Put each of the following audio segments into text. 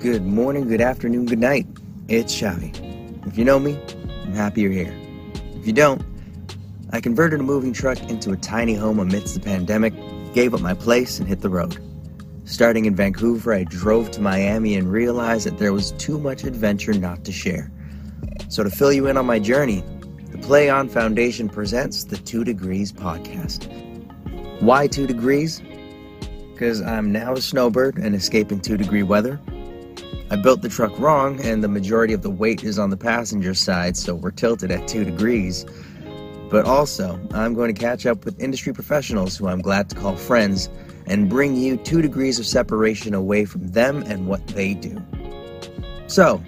Good morning, good afternoon, good night. It's Xavi. If you know me, I'm happy you're here. If you don't, I converted a moving truck into a tiny home amidst the pandemic, gave up my place, and hit the road. Starting in Vancouver, I drove to Miami and realized that there was too much adventure not to share. So, to fill you in on my journey, the Play On Foundation presents the Two Degrees podcast. Why two degrees? Because I'm now a snowbird and escaping two degree weather. I built the truck wrong, and the majority of the weight is on the passenger side, so we're tilted at two degrees. But also, I'm going to catch up with industry professionals who I'm glad to call friends and bring you two degrees of separation away from them and what they do. So,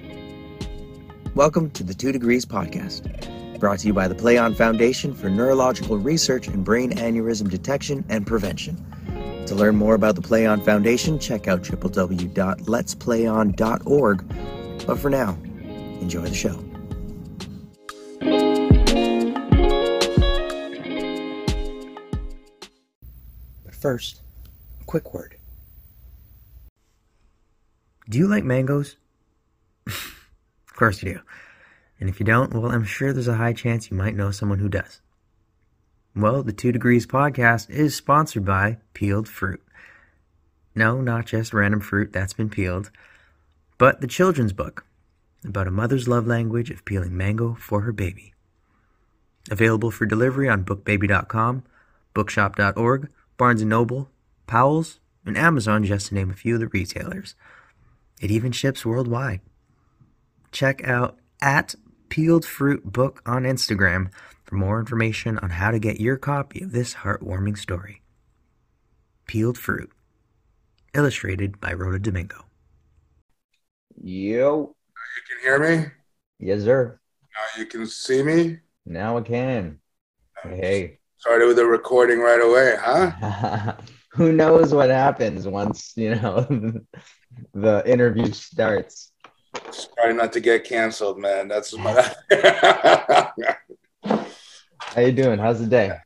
welcome to the Two Degrees Podcast, brought to you by the Play On Foundation for Neurological Research and Brain Aneurysm Detection and Prevention. To learn more about the Play On Foundation, check out www.letsplayon.org. But for now, enjoy the show. But first, a quick word. Do you like mangoes? of course you do. And if you don't, well, I'm sure there's a high chance you might know someone who does. Well, the Two Degrees podcast is sponsored by Peeled Fruit. No, not just random fruit that's been peeled, but the children's book about a mother's love language of peeling mango for her baby. Available for delivery on bookbaby.com, bookshop.org, Barnes & Noble, Powell's, and Amazon, just to name a few of the retailers. It even ships worldwide. Check out at Peeled Fruit Book on Instagram for more information on how to get your copy of this heartwarming story. Peeled Fruit, illustrated by Rhoda Domingo. Yo. You can hear me? Yes, sir. Now you can see me? Now I can. Hey. Started with the recording right away, huh? Who knows what happens once, you know, the interview starts. Try not to get canceled, man. That's my How you doing? How's the day?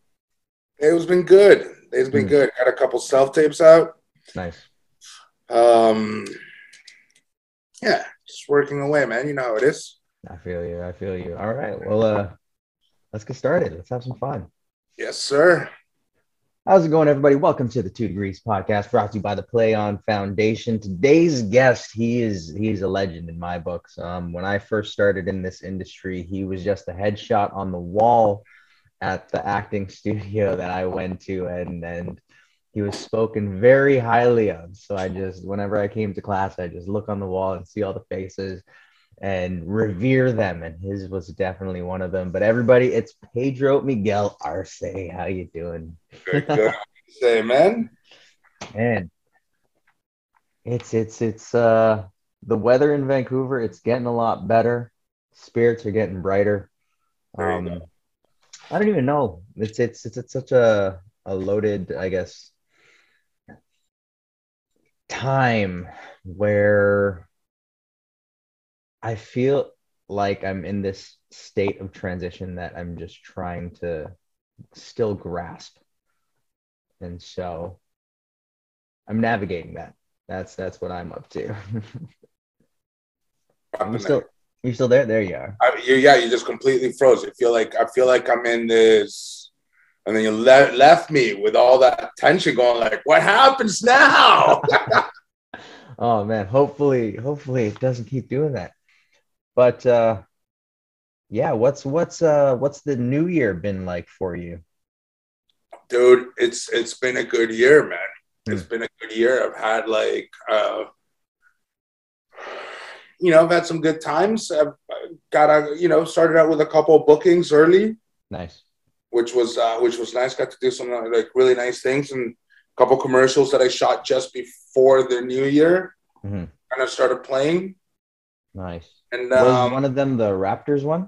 It's been good. It's been Mm. good. Got a couple self tapes out. Nice. Um yeah, just working away, man. You know how it is. I feel you. I feel you. All right. Well, uh, let's get started. Let's have some fun. Yes, sir. How's it going, everybody? Welcome to the Two Degrees Podcast, brought to you by the Play On Foundation. Today's guest, he is he's a legend in my books. Um, when I first started in this industry, he was just a headshot on the wall at the acting studio that I went to, and and he was spoken very highly of. So I just, whenever I came to class, I just look on the wall and see all the faces and revere them. And his was definitely one of them. But everybody, it's Pedro Miguel Arce. How you doing? Good, good. Say, man. Man, it's it's it's uh the weather in Vancouver. It's getting a lot better. Spirits are getting brighter. Um. I don't even know. It's it's it's, it's such a a loaded, I guess, time where I feel like I'm in this state of transition that I'm just trying to still grasp. And so I'm navigating that. That's that's what I'm up to. you still you still there? There you are. I, you, yeah, you just completely froze. I feel like I feel like I'm in this, and then you le- left me with all that tension going. Like, what happens now? Oh man, hopefully hopefully it doesn't keep doing that. But uh yeah, what's what's uh what's the new year been like for you? dude it's it's been a good year man It's been a good year i've had like uh you know i've had some good times i've got a you know started out with a couple of bookings early Nice. which was uh which was nice got to do some uh, like really nice things and a couple commercials that i shot just before the new year Mhm. kind of started playing Nice. and Was um, one of them the Raptors one?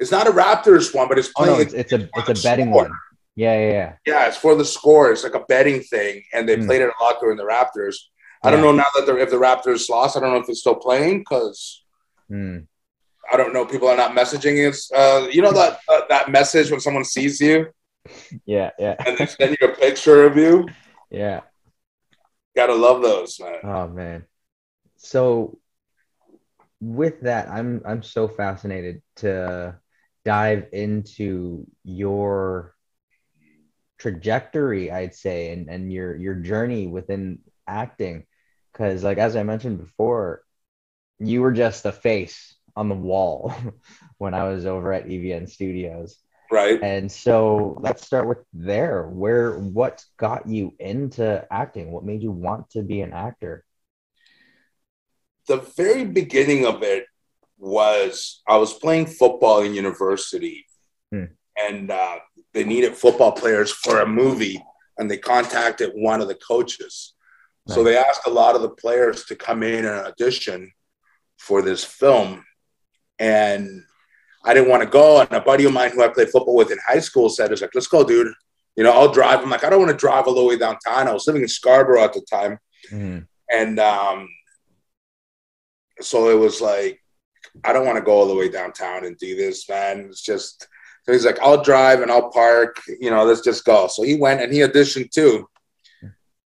it's not a raptors one but it's playing. Oh no, it's it's a for it's a betting score. one. Yeah, yeah, yeah. Yeah, it's for the score. It's like a betting thing, and they Hmm. played it a lot during the Raptors. I don't know now that they're if the Raptors lost. I don't know if it's still playing because Hmm. I don't know. People are not messaging us. Uh, you know that uh, that message when someone sees you Yeah, yeah, and they send you a picture of you. yeah. Gotta love those, man. Oh man. so with that, I'm I'm so fascinated to dive into your trajectory, I'd say, and, and your your journey within acting. Cause like as I mentioned before, you were just a face on the wall when I was over at EVN Studios. Right. And so let's start with there. Where what got you into acting? What made you want to be an actor? The very beginning of it was I was playing football in university, hmm. and uh, they needed football players for a movie, and they contacted one of the coaches. Nice. So they asked a lot of the players to come in and audition for this film, and I didn't want to go. And a buddy of mine who I played football with in high school said, "Is like, let's go, dude. You know, I'll drive." I'm like, I don't want to drive all the way downtown. I was living in Scarborough at the time, mm. and um, so it was like, I don't want to go all the way downtown and do this, man. It's just. So he's like, I'll drive and I'll park. You know, let's just go. So he went and he auditioned too,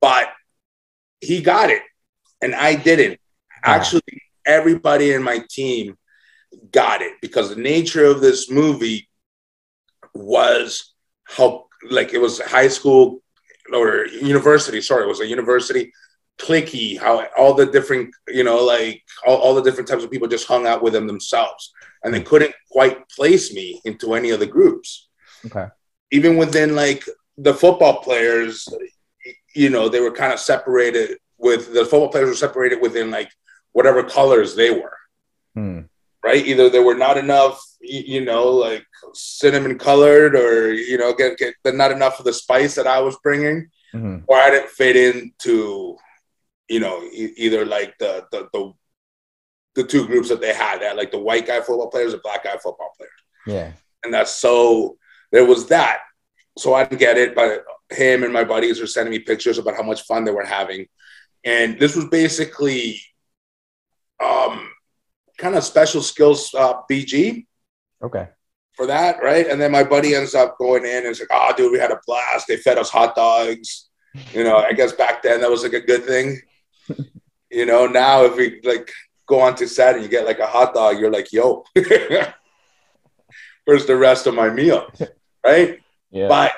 but he got it, and I didn't. Ah. Actually, everybody in my team got it because the nature of this movie was how like it was high school or university sorry it was a university clicky how all the different you know like all, all the different types of people just hung out with them themselves and they hmm. couldn't quite place me into any of the groups. Okay. Even within like the football players you know they were kind of separated with the football players were separated within like whatever colors they were hmm right? Either there were not enough, you know, like cinnamon colored, or you know, get get not enough of the spice that I was bringing, mm-hmm. or I didn't fit into, you know, e- either like the, the the the two groups that they had, that like the white guy football players, the black guy football players. Yeah, and that's so there was that. So I didn't get it, but him and my buddies were sending me pictures about how much fun they were having, and this was basically um kind of special skills uh, BG. Okay. For that, right? And then my buddy ends up going in and it's like, oh, dude, we had a blast. They fed us hot dogs. You know, I guess back then that was like a good thing. you know, now if we like go on to set and you get like a hot dog, you're like, yo, where's the rest of my meal? Right? Yeah. But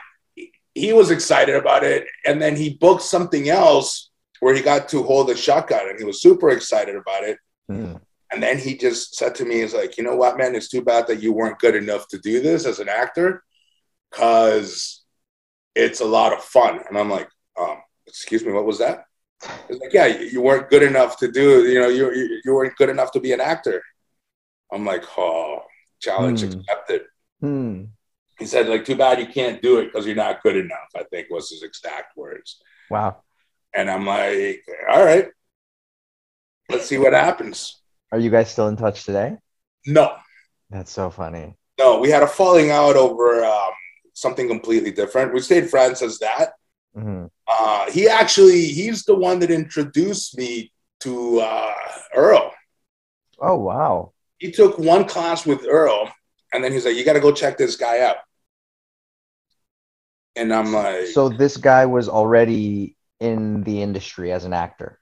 he was excited about it. And then he booked something else where he got to hold a shotgun and he was super excited about it. Mm. And then he just said to me, he's like, you know what, man, it's too bad that you weren't good enough to do this as an actor because it's a lot of fun. And I'm like, um, excuse me, what was that? He's like, yeah, you weren't good enough to do, you know, you, you, weren't good enough to be an actor. I'm like, oh, challenge hmm. accepted. Hmm. He said, like, too bad you can't do it because you're not good enough, I think was his exact words. Wow. And I'm like, all right, let's see what happens. Are you guys still in touch today? No. That's so funny. No, we had a falling out over um, something completely different. We stayed friends as that. Mm-hmm. Uh, he actually, he's the one that introduced me to uh, Earl. Oh, wow. He took one class with Earl, and then he's like, You got to go check this guy out. And I'm like, So this guy was already in the industry as an actor?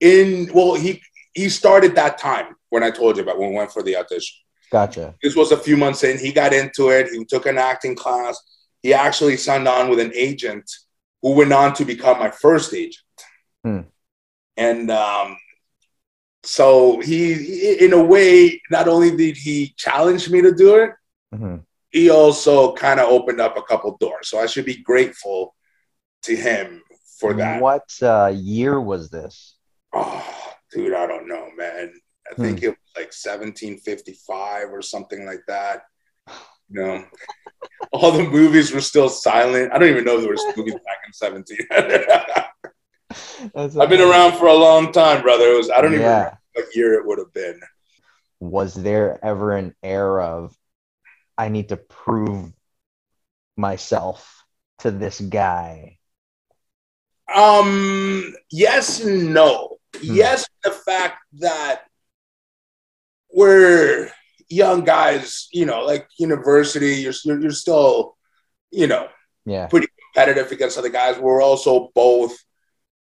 In, well, he he started that time when I told you about when we went for the audition. Gotcha. This was a few months in. He got into it. He took an acting class. He actually signed on with an agent who went on to become my first agent. Hmm. And um, so he, in a way, not only did he challenge me to do it, mm-hmm. he also kind of opened up a couple doors. So I should be grateful to him for that. What uh, year was this? Oh, dude, I don't know, man. I think hmm. it was like 1755 or something like that. You know, all the movies were still silent. I don't even know if there was movies back in 17. I've been around for a long time, brother. It was I don't even know what year it would have been. Was there ever an era of I need to prove myself to this guy? Um, yes and no. Hmm. Yes, the fact that we're young guys, you know, like university, you're you're still, you know, yeah, pretty competitive against other guys. We're also both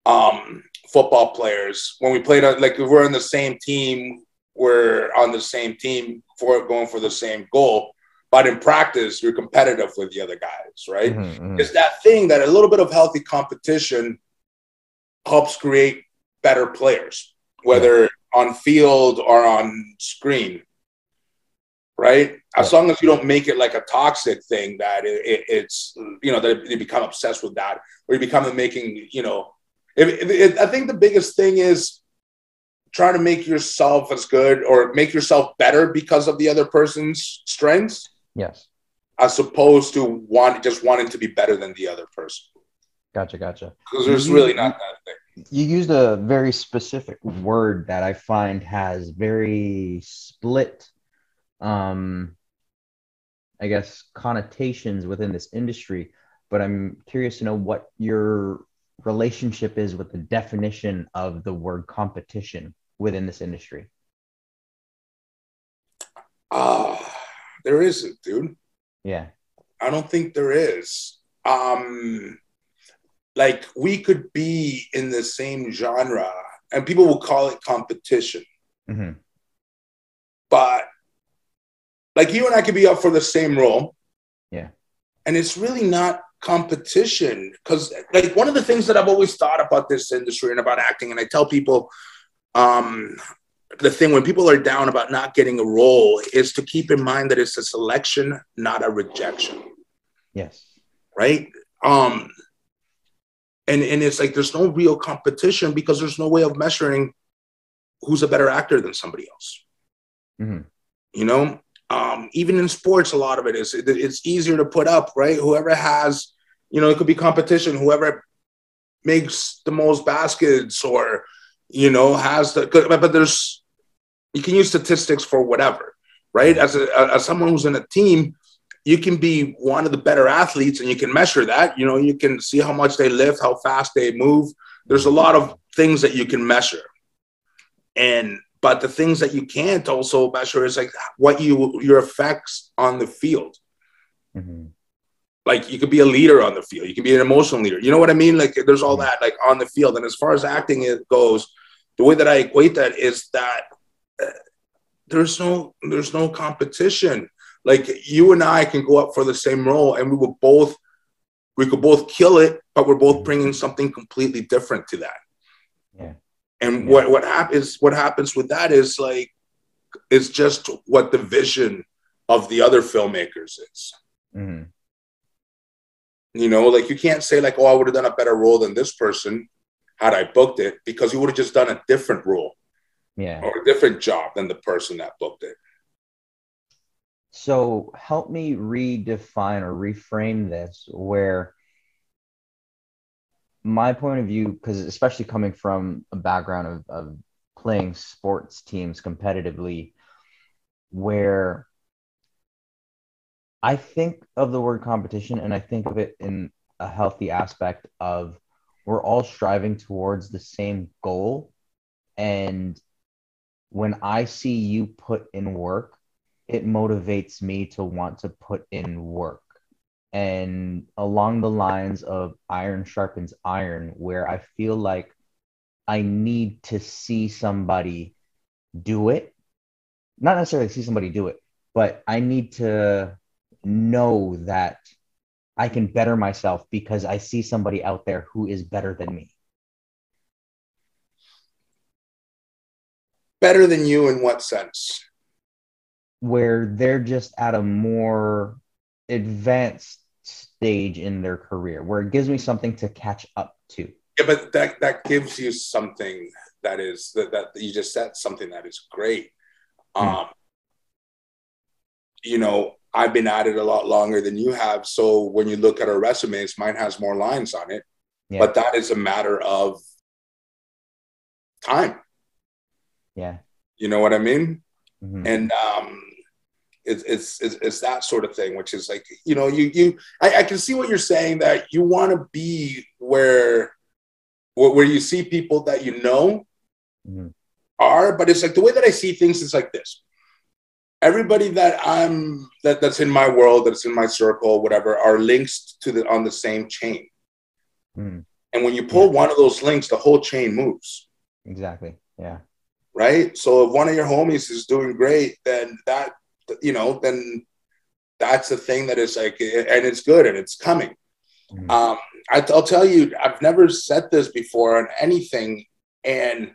um, football players when we played like if we're on the same team we're on the same team for going for the same goal but in practice you're competitive with the other guys right mm-hmm, mm-hmm. it's that thing that a little bit of healthy competition helps create better players whether yeah. on field or on screen right yeah. as long as you don't make it like a toxic thing that it, it, it's you know that you become obsessed with that or you become making you know if, if, I think the biggest thing is trying to make yourself as good or make yourself better because of the other person's strengths. Yes. As opposed to want just wanting to be better than the other person. Gotcha, gotcha. Because there's you, really not that thing. You used a very specific word that I find has very split um I guess connotations within this industry, but I'm curious to know what your relationship is with the definition of the word competition within this industry? Uh, there isn't, dude. Yeah. I don't think there is. Um, like we could be in the same genre and people will call it competition. Mm-hmm. But like you and I could be up for the same role. Yeah. And it's really not competition. Because like one of the things that i've always thought about this industry and about acting and i tell people um the thing when people are down about not getting a role is to keep in mind that it's a selection not a rejection. Yes. Right? Um and and it's like there's no real competition because there's no way of measuring who's a better actor than somebody else. Mm-hmm. you know um, even in sports, a lot of it is it's easier to put up, right? Whoever has, you know, it could be competition. Whoever makes the most baskets, or you know, has the. But there's you can use statistics for whatever, right? As a as someone who's in a team, you can be one of the better athletes, and you can measure that. You know, you can see how much they lift, how fast they move. There's a lot of things that you can measure, and but the things that you can't also measure is like what you your effects on the field. Mm-hmm. Like you could be a leader on the field, you can be an emotional leader. You know what I mean? Like there's all mm-hmm. that like on the field. And as far as acting it goes, the way that I equate that is that uh, there's no there's no competition. Like you and I can go up for the same role, and we will both we could both kill it, but we're both mm-hmm. bringing something completely different to that. Yeah. And yeah. what what happens what happens with that is like it's just what the vision of the other filmmakers is. Mm-hmm. You know, like you can't say like, "Oh, I would have done a better role than this person had I booked it," because you would have just done a different role, yeah, or a different job than the person that booked it. So help me redefine or reframe this, where my point of view, because especially coming from a background of, of playing sports teams competitively, where I think of the word competition and I think of it in a healthy aspect of we're all striving towards the same goal. And when I see you put in work, it motivates me to want to put in work and along the lines of iron sharpens iron, where I feel like I need to see somebody do it. Not necessarily see somebody do it, but I need to know that I can better myself because I see somebody out there who is better than me. Better than you in what sense? Where they're just at a more advanced stage in their career where it gives me something to catch up to. Yeah, but that that gives you something that is that, that you just said something that is great. Hmm. Um, you know, I've been at it a lot longer than you have. So when you look at our resumes, mine has more lines on it. Yeah. But that is a matter of time. Yeah. You know what I mean? Mm-hmm. And um, it's, it's, it's it's that sort of thing, which is like you know you you I, I can see what you're saying that you want to be where where you see people that you know mm-hmm. are, but it's like the way that I see things is like this. Everybody that I'm that that's in my world, that's in my circle, whatever, are links to the on the same chain. Mm-hmm. And when you pull Yeah. one of those links, the whole chain moves. Exactly. Yeah. right? So if one of your homies is doing great, then that you know, then that's the thing that is like, and it's good and it's coming. Mhm. Um, I, will tell you, I've never said this before on anything, and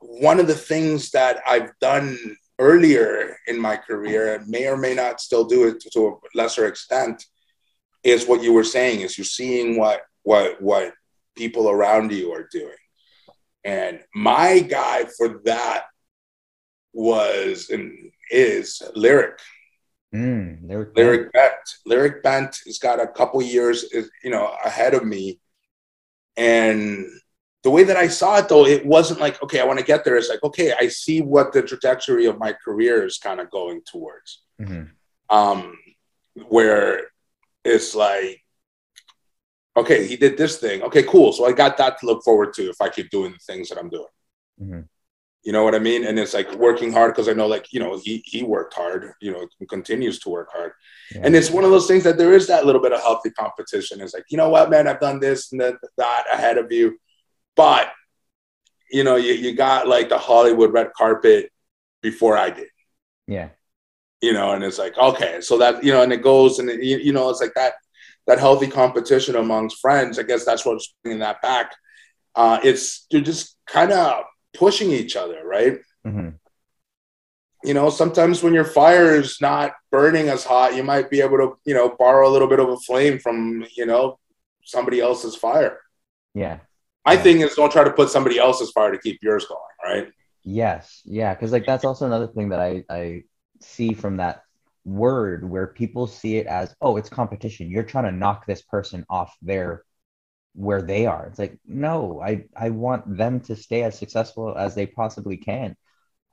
one of the things that I've done earlier in my career, and may or may not still do it to a lesser extent, is what you were saying: is you're seeing what what what people around you are doing. And my guy for that was and is lyric. Mm, were Lyric Bent. Lyric Bent has got a couple years, you know, ahead of me. And the way that I saw it, though, it wasn't like, okay, I want to get there. It's like, okay, I see what the trajectory of my career is kind of going towards. Mhm. Um, where it's like, okay, he did this thing. Okay, cool. So I got that to look forward to if I keep doing the things that I'm doing. Mhm. You know what I mean? And it's like working hard because I know, like, you know, he he worked hard, you know, continues to work hard. Yeah. And it's one of those things that there is that little bit of healthy competition. It's like, you know what, man, I've done this and that, that ahead of you. But, you know, you, you got like the Hollywood red carpet before I did, yeah. you know, and it's like, okay, so that, you know, and it goes and, it, you, you know, it's like that, that healthy competition amongst friends. I guess that's what's bringing that back. Uh, it's, you're just kind of pushing each other, right? Mhm. you know, sometimes when your fire is not burning as hot, you might be able to, you know, borrow a little bit of a flame from, you know, somebody else's fire. Yeah. My Yeah. thing is don't try to put somebody else's fire to keep yours going, right? Yes, yeah, because like that's also another thing that I I see from that word where people see it as oh it's competition. You're trying to knock this person off their where they are. It's like no, I I want them to stay as successful as they possibly can.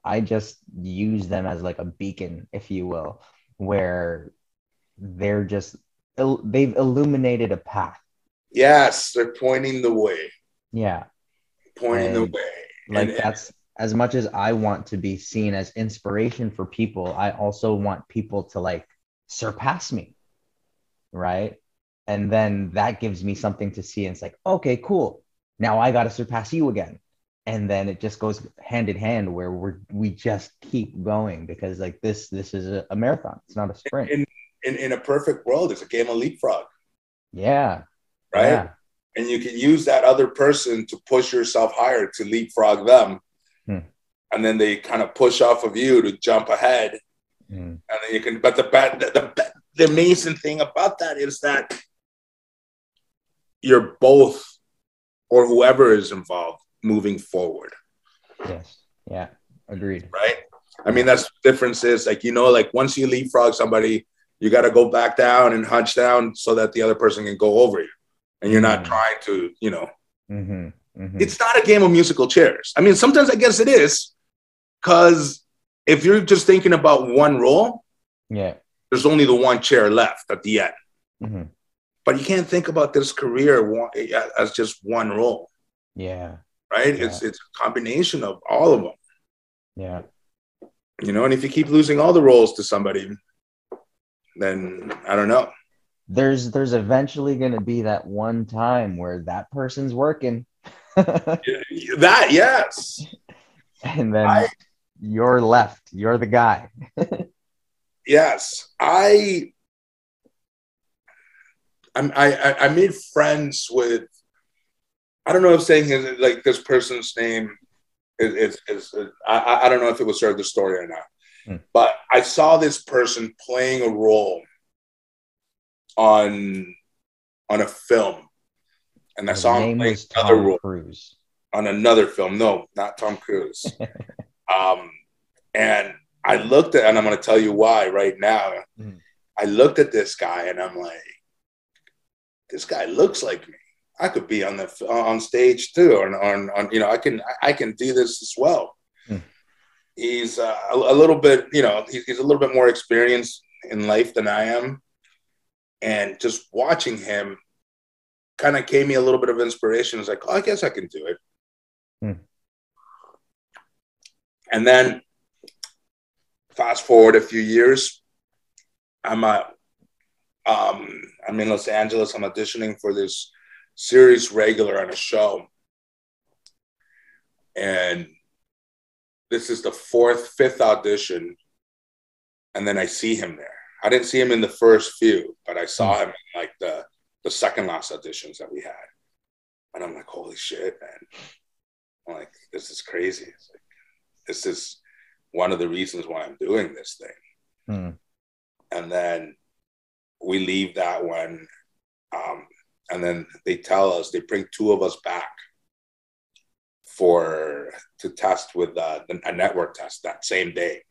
I just use them as like a beacon, if you will, where they're just they've illuminated a path. Yes, they're pointing the way, Yeah, pointing the way. like And- that's as much as I want to be seen as inspiration for people, I also want people to like surpass me. Right. And then that gives me something to see. And it's like, okay, cool. Now I got to surpass you again. And then it just goes hand in hand where we're, we just keep going because like this, this is a, a marathon. It's not a sprint. in, in, in a perfect world, it's a game of leapfrog, yeah. right? Yeah. And you can use that other person to push yourself higher to leapfrog them. Hmm. And then they kind of push off of you to jump ahead. Mm. and then you can but the bad the, the, the amazing thing about that is that you're both or whoever is involved moving forward Yes. Yeah. Agreed. right i mean that's the difference is like you know like once you leapfrog somebody you got to go back down and hunch down so that the other person can go over you and you're not Mm. trying to you know hmm hmm it's not a game of musical chairs i mean sometimes i guess it is because if you're just thinking about one role yeah. there's only the one chair left at the end hmm but you can't think about this career as just one role, Yeah. right? Yeah. It's it's a combination of all of them, Yeah. you know. And if you keep losing all the roles to somebody, then I don't know. there's there's eventually going to be that one time where that person's working That yes, and then I- you're left you're the guy yes. I I I I made friends with. I don't know if saying his, like this person's name is is, is, I I- don't know if it would serve the story or not, Hmm. but I saw this person playing a role on on a film, and I His saw him was another Tom role Cruise on another film. No, not Tom Cruise. um, and I looked at, and I'm going to tell you why right now. Mhm. I looked at this guy, and I'm like, this guy looks like me. I could be on the on stage too, or on, on you know, I can I can do this as well. Hmm. He's uh, a, a little bit, you know, he's, he's a little bit more experienced in life than I am, and just watching him kind of gave me a little bit of inspiration. It's like, oh, I guess I can do it. Hmm. And then fast forward a few years, I'm at, um, I'm in Los Angeles. I'm auditioning for this series regular on a show. And this is the fourth, fifth audition. And then I see him there. I didn't see him in the first few, but I saw him in like the the second last auditions that we had. And I'm like, holy shit, man. I'm like, this is crazy. Like, this is one of the reasons why I'm doing this thing. Hmm. And then we leave that one. Um, and then they tell us, they bring two of us back for to test with uh, a network test that same day.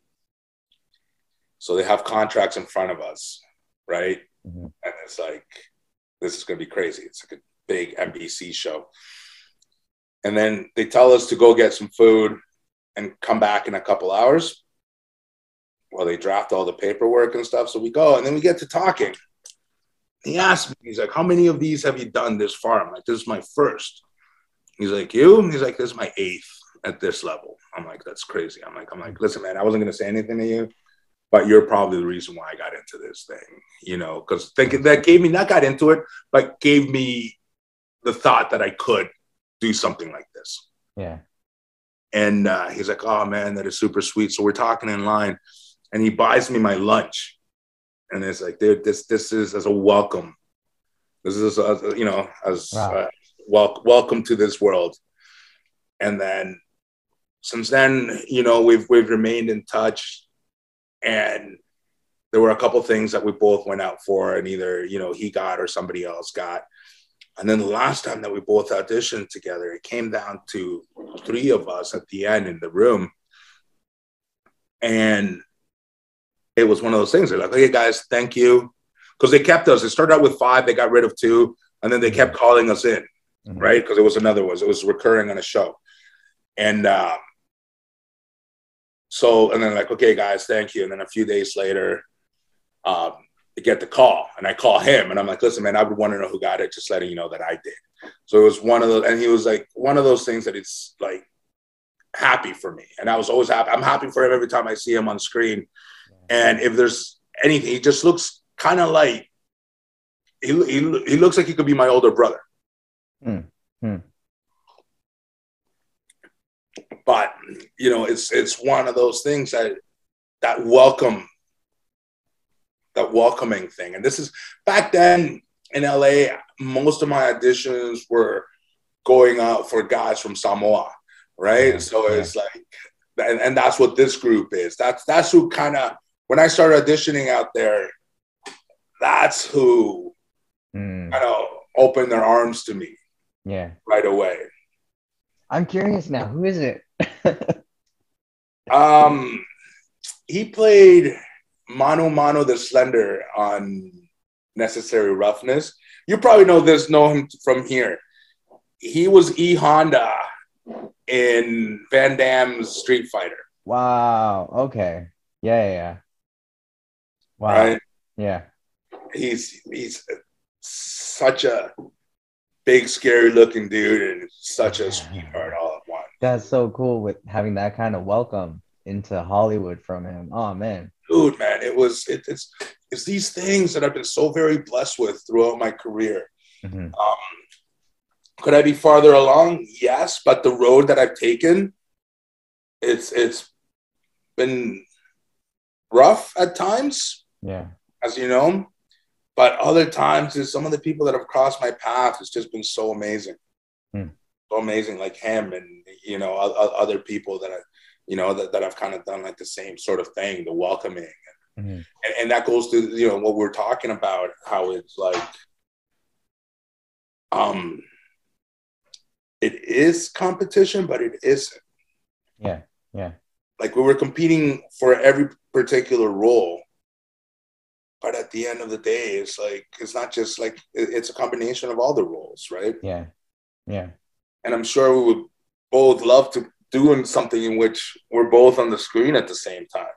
So they have contracts in front of us, right? Mhm. And it's like, this is going to be crazy. It's like a big NBC show. And then they tell us to go get some food and come back in a couple hours. Well, they draft all the paperwork and stuff. So we go and then we get to talking. He asked me, he's like, How many of these have you done this far? I'm like, This is my first. He's like, You? He's like, This is my eighth at this level. I'm like, That's crazy. I'm like, I'm like, listen, man, I wasn't gonna say anything to you, but you're probably the reason why I got into this thing, you know, because thinking that gave me not got into it, but gave me the thought that I could do something like this. Yeah. And uh, he's like, "Oh man, that is super sweet." So we're talking in line, and he buys me my lunch, and it's like, "Dude, this this is as a welcome. This is as, you know as Wow. uh, wel- welcome to this world." And then since then, you know, we've we've remained in touch, and there were a couple things that we both went out for, and either you know he got or somebody else got. And then the last time that we both auditioned together, it came down to three of us at the end in the room. And it was one of those things. They're like, hey guys, thank you. Because they kept us. It started out with five, they got rid of two, and then they kept calling us in, Mhm. right? Because it was another was it was recurring on a show. And um, so, and then like, okay, guys, thank you. And then a few days later, um, I get the call and I call him and I'm like, listen, man, I would want to know who got it, just letting you know that I did. So it was one of those, and he was like, one of those things that it's like happy for me. And I was always happy. I'm happy for him every time I see him on screen. And if there's anything, he just looks kind of like, he, he, he looks like he could be my older brother. Hmm. Hmm. But, you know, it's, it's one of those things that, that welcome that welcoming thing. And this is back then in LA, most of my auditions were going out for guys from Samoa, right? Yeah, so yeah. it's like, and, and that's what this group is. That's that's who kind of when I started auditioning out there, that's who Hmm. kind of opened their arms to me Yeah. right away. I'm curious now. Who is it? Um, he played Mano Mano the Slender on Necessary Roughness. You probably know this, know him from here. He was E Honda in Van Damme's Street Fighter, wow. Okay. Yeah. Yeah. Wow. right? Yeah. He's he's such a big, scary looking dude and such a sweetheart all at once. That's so cool with having that kind of welcome into Hollywood from him. Oh man. dude, man, it was it, it's it's these things that I've been so very blessed with throughout my career. Mhm. Um, could I be farther along? Yes, but the road that I've taken, it's it's been rough at times, Yeah. as you know, but other times is some of the people that have crossed my path It's just been so amazing, Hmm. so amazing, like him and you know other people that I, you know that, that I've kind of done like the same sort of thing, the welcoming Mhm. and, and that goes to you know what we're talking about how it's like um it is competition but it isn't Yeah. Yeah. like we were competing for every particular role but at the end of the day it's like it's not just like it's a combination of all the roles right Yeah. Yeah. and i'm sure we would both love to doing something in which we're both on the screen at the same time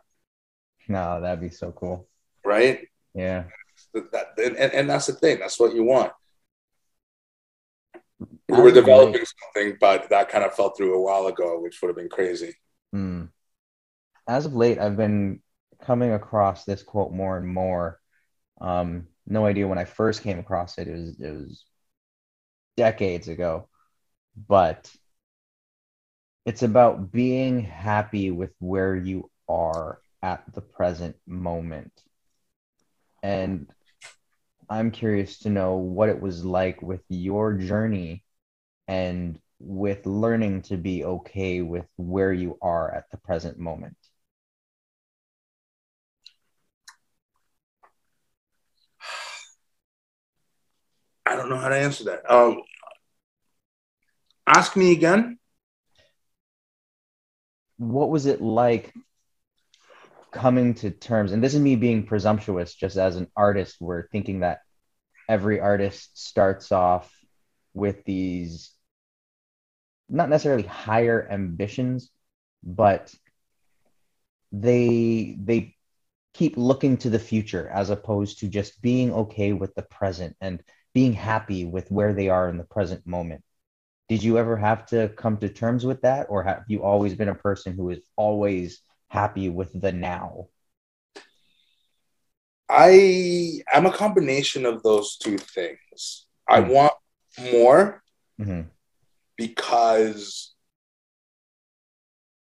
No, that'd be so cool. right Yeah. that, and, and, that's the thing that's what you want we were developing something but that kind of fell through a while ago which would have been crazy Hmm. As of late, I've been coming across this quote more and more. Um, no idea when I first came across it. It was it was decades ago, but it's about being happy with where you are at the present moment. And I'm curious to know what it was like with your journey and with learning to be okay with where you are at the present moment. I don't know how to answer that. Um, ask me again. What was it like coming to terms? And this is me being presumptuous, just as an artist, we're thinking that every artist starts off with these not necessarily higher ambitions, but they they keep looking to the future as opposed to just being okay with the present and being happy with where they are in the present moment. Did you ever have to come to terms with that, or have you always been a person who is always happy with the now? I am a combination of those two things. I Mm. want more Mhm. because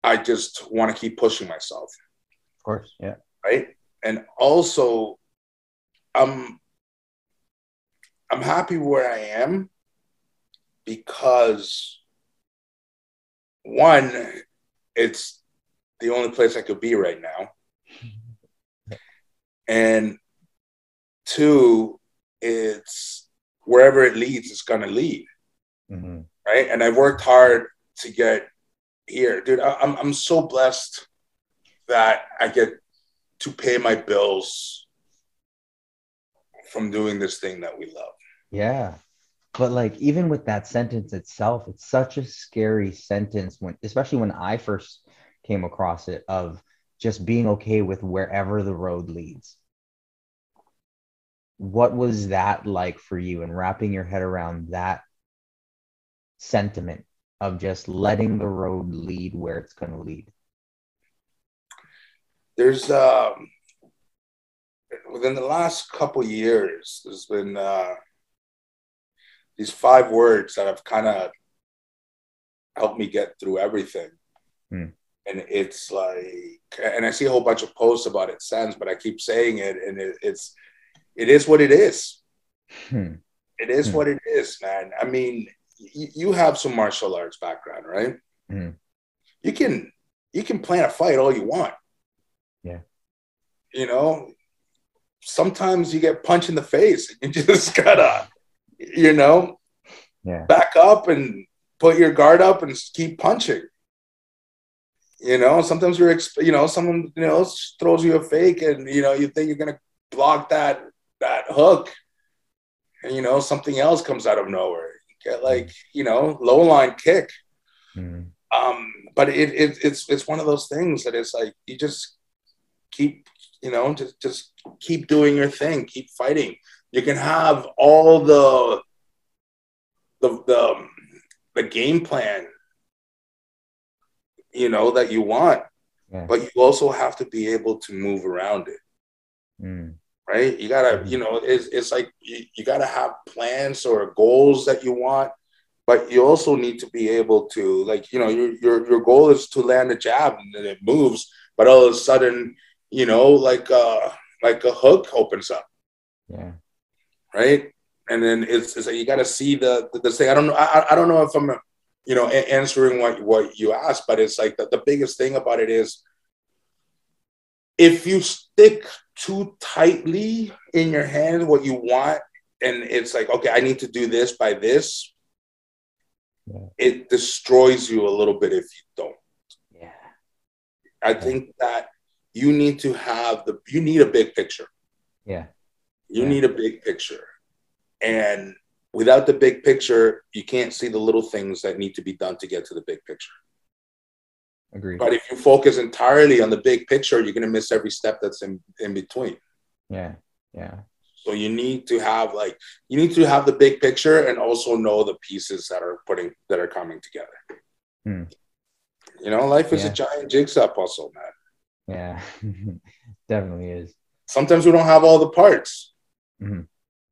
I just want to keep pushing myself, Of course, yeah. right? And also, I'm I'm happy where I am because one, it's the only place I could be right now. And two, it's wherever it leads, it's going to lead. Mhm. Right. And I've worked hard to get here. Dude, I- I'm, I'm so blessed that I get to pay my bills from doing this thing that we love. Yeah. But like even with that sentence itself, it's such a scary sentence when especially when I first came across it of just being okay with wherever the road leads. What was that like for you and wrapping your head around that sentiment of just letting the road lead where it's going to lead? There's um, within the last couple years, there's been uh, these five words that have kind of helped me get through everything. Hmm. And it's like, and I see a whole bunch of posts about it since, but I keep saying it, and it, it's, it is what it is. Hmm. It is Hmm. what it is, man. I mean, y- you have some martial arts background, right? Hmm. You can you can plan a fight all you want. Yeah. You know, sometimes you get punched in the face and you just gotta, you know, Yeah. back up and put your guard up and keep punching. You know, sometimes you're, exp- you know, someone you know throws you a fake, and you know you think you're gonna block that that hook, and you know something else comes out of nowhere. You get like you know low line kick. Hmm. Um, but it, it it's it's one of those things that it's like you just keep you know just just keep doing your thing, keep fighting. You can have all the the the, the game plan you know that you want Yeah. but you also have to be able to move around it Hmm. right you gotta Mhm. you know it's, it's like you, you gotta have plans or goals that you want but you also need to be able to like you know your your, your goal is to land a jab and then it moves but all of a sudden you know like uh like a hook opens up Yeah. Right? And then it's, it's like you got to see the, the the thing. I don't know. I, I don't know if I'm, you know, answering what what you asked, but it's like the, the biggest thing about it is if you stick too tightly in your hand what you want, and it's like okay, I need to do this by this. Yeah. It destroys you a little bit if you don't. Yeah. I think that you need to have the you need a big picture. Yeah. You Yeah. need a big picture. And without the big picture, you can't see the little things that need to be done to get to the big picture. Agreed. But if you focus entirely on the big picture, you're going to miss every step that's in, in between. Yeah. Yeah. So you need to have like you need to have the big picture and also know the pieces that are putting that are coming together. Hmm. You know, life is Yeah. a giant jigsaw puzzle, man. Yeah. Definitely is. Sometimes we don't have all the parts. Mhm.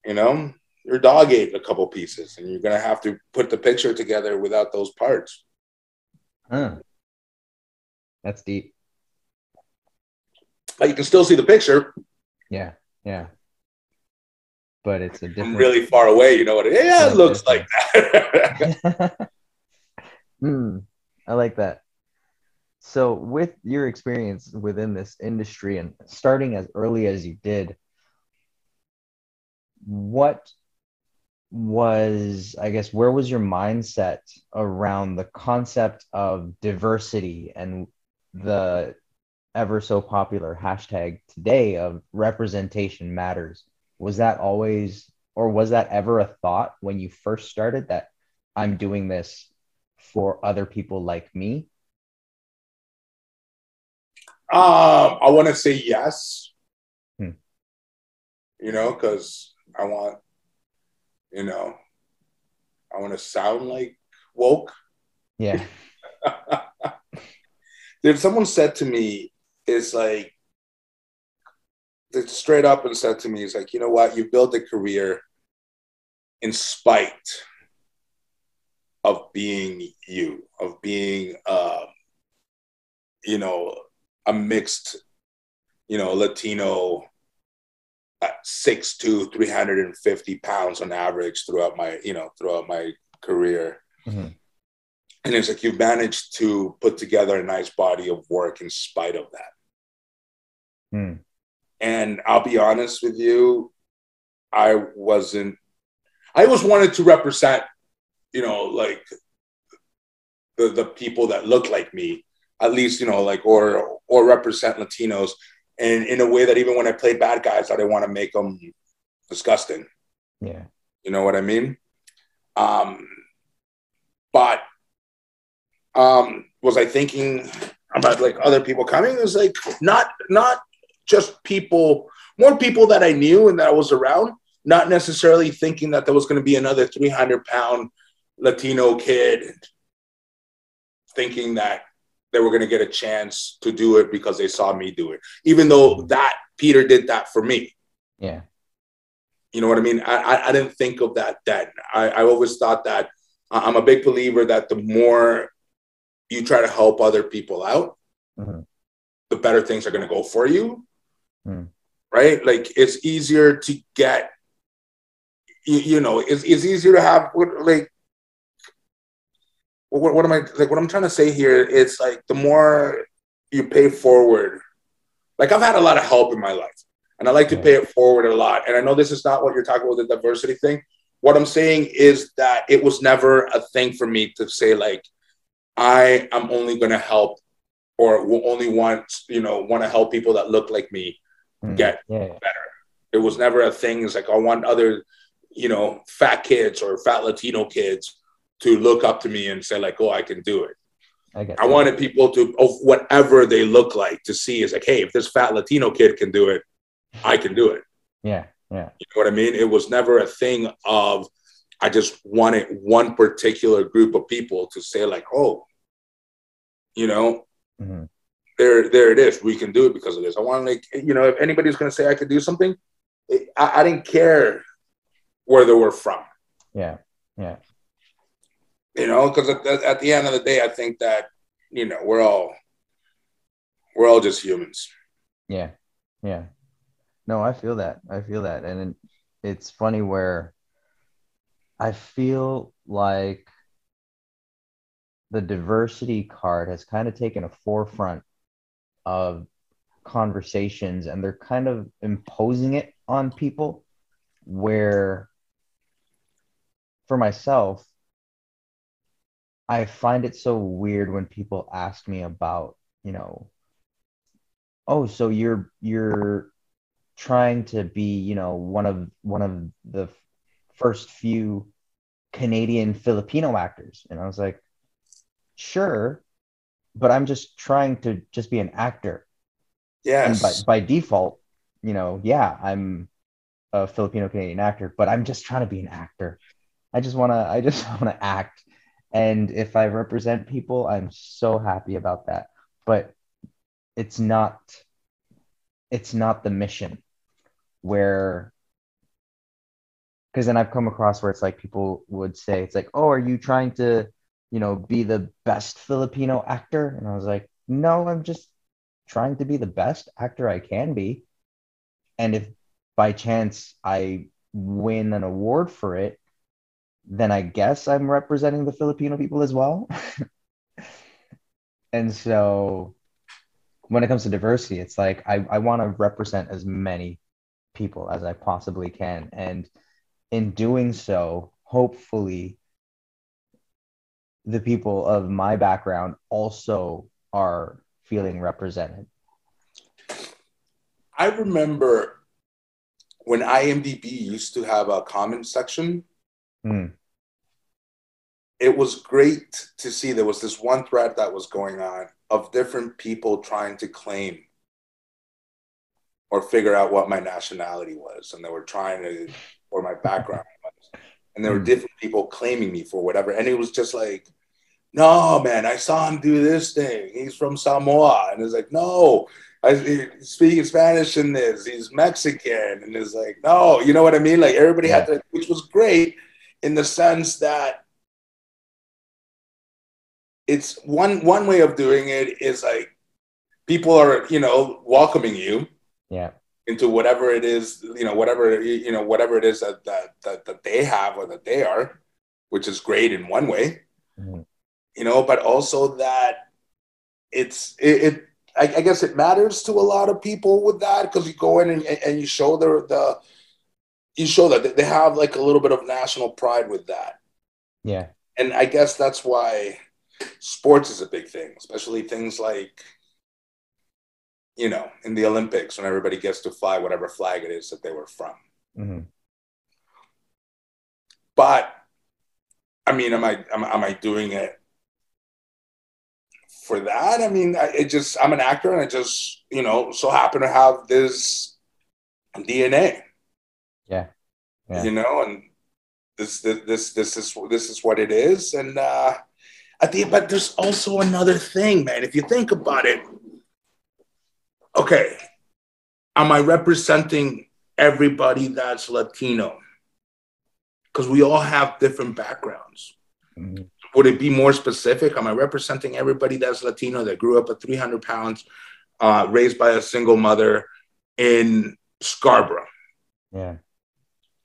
You know, your dog ate a couple pieces and you're going to have to put the picture together without those parts. Huh. That's deep. But you can still see the picture. Yeah. Yeah. But it's a different. From really far away, you know what? It, yeah, it looks like that. Hmm. I like that. So, with your experience within this industry and starting as early as you did, what was, I guess, where was your mindset around the concept of diversity and the ever so popular hashtag today of representation matters? Was that always, or was that ever a thought when you first started that I'm doing this for other people like me? Um, I want to say yes. Hmm. You know, because I want, you know, I want to sound like woke. Yeah. Dude, someone said to me, it's like, straight up and said to me, it's like, you know what? You build a career in spite of being you, of being, um, you know, a mixed, you know, Latino at six to 350 pounds on average throughout my, you know, throughout my career. Mm-hmm. And it's like you've managed to put together a nice body of work in spite of that. Hmm. And I'll be honest with you, I wasn't, I always wanted to represent, you know, like the, the people that look like me, at least, you know, like, or, or represent Latinos. And in a way that even when I played bad guys, I didn't want to make them disgusting. Yeah. You know what I mean? Um, but um, was I thinking about like other people coming? It was like not not just people, more people that I knew and that I was around. Not necessarily thinking that there was going to be another 300 pound Latino kid thinking that they were going to get a chance to do it because they saw me do it. Even though that Peter did that for me. Yeah. You know what I mean? I, I, I didn't think of that then. I, I always thought that I'm a big believer that the more you try to help other people out, mm-hmm. the better things are going to go for you. Mm. Right? Like it's easier to get, you, you know, it's, it's easier to have like, what, what am I like? What I'm trying to say here is like the more you pay forward, like I've had a lot of help in my life, and I like to pay it forward a lot. And I know this is not what you're talking about, the diversity thing. What I'm saying is that it was never a thing for me to say like, I am only going to help, or will only want you know want to help people that look like me Mm. get Yeah. better. It was never a thing. It's like I want other, you know, fat kids or fat Latino kids to look up to me and say like, "Oh, I can do it." I. I wanted people to, of whatever they look like, to see is like, "Hey, if this fat Latino kid can do it, I can do it." Yeah. Yeah. You know what I mean? It was never a thing of I just wanted one particular group of people to say like, "Oh, you know, Mhm. there there it is. We can do it because of this." I want like, you know, if anybody's going to say I could do something, I, I didn't care where they were from. Yeah. Yeah. You know, because at, at the end of the day, I think that you know we're all we're all just humans. Yeah. Yeah. No, I feel that. I feel that. And it's funny where I feel like the diversity card has kind of taken a forefront of conversations and they're kind of imposing it on people where for myself I find it so weird when people ask me about, you know, oh, so you're you're trying to be, you know, one of one of the first few Canadian Filipino actors. And I was like, sure, but I'm just trying to just be an actor. Yes. And by, by default, you know, yeah, I'm a Filipino Canadian actor, but I'm just trying to be an actor. I just want to I just want to act. And if I represent people, I'm so happy about that. But it's not it's not the mission where because then I've come across where it's like people would say it's like, "Oh, are you trying to, you know, be the best Filipino actor?" And I was like, "No, I'm just trying to be the best actor I can be." And if by chance I win an award for it, then I guess I'm representing the Filipino people as well. and so when it comes to diversity, it's like I, I want to represent as many people as I possibly can. And in doing so, hopefully, the people of my background also are feeling represented. I remember when IMDb used to have a comment section. Mm. It was great to see there was this one thread that was going on of different people trying to claim or figure out what my nationality was. And they were trying to, or my background was. And there were Mm. different people claiming me for whatever. And it was just like, no, man, I saw him do this thing. He's from Samoa. And it's like, no, I, speaking Spanish in this. He's Mexican. And it's like, no, you know what I mean? Like everybody had to, which was great in the sense that it's one one way of doing it is like people are you know welcoming you Yeah. into whatever it is you know whatever you know whatever it is that that that, that they have or that they are which is great in one way Mhm. you know but also that it's it, it I, I guess it matters to a lot of people with that because you go in and, and you show the the you show that they have like a little bit of national pride with that Yeah. and I guess that's why sports is a big thing, especially things like, you know, in the Olympics when everybody gets to fly whatever flag it is that they were from. hmm But I mean, am I am, am I doing it for that? I mean, I, it just I'm an actor, and I just you know so happen to have this DNA. Yeah. you know, and this this this this is this is what it is, and uh, I think, but there's also another thing, man. If you think about it, okay, am I representing everybody that's Latino? Because we all have different backgrounds. Mhm. Would it be more specific? Am I representing everybody that's Latino that grew up at 300 pounds, uh, raised by a single mother in Scarborough? Yeah.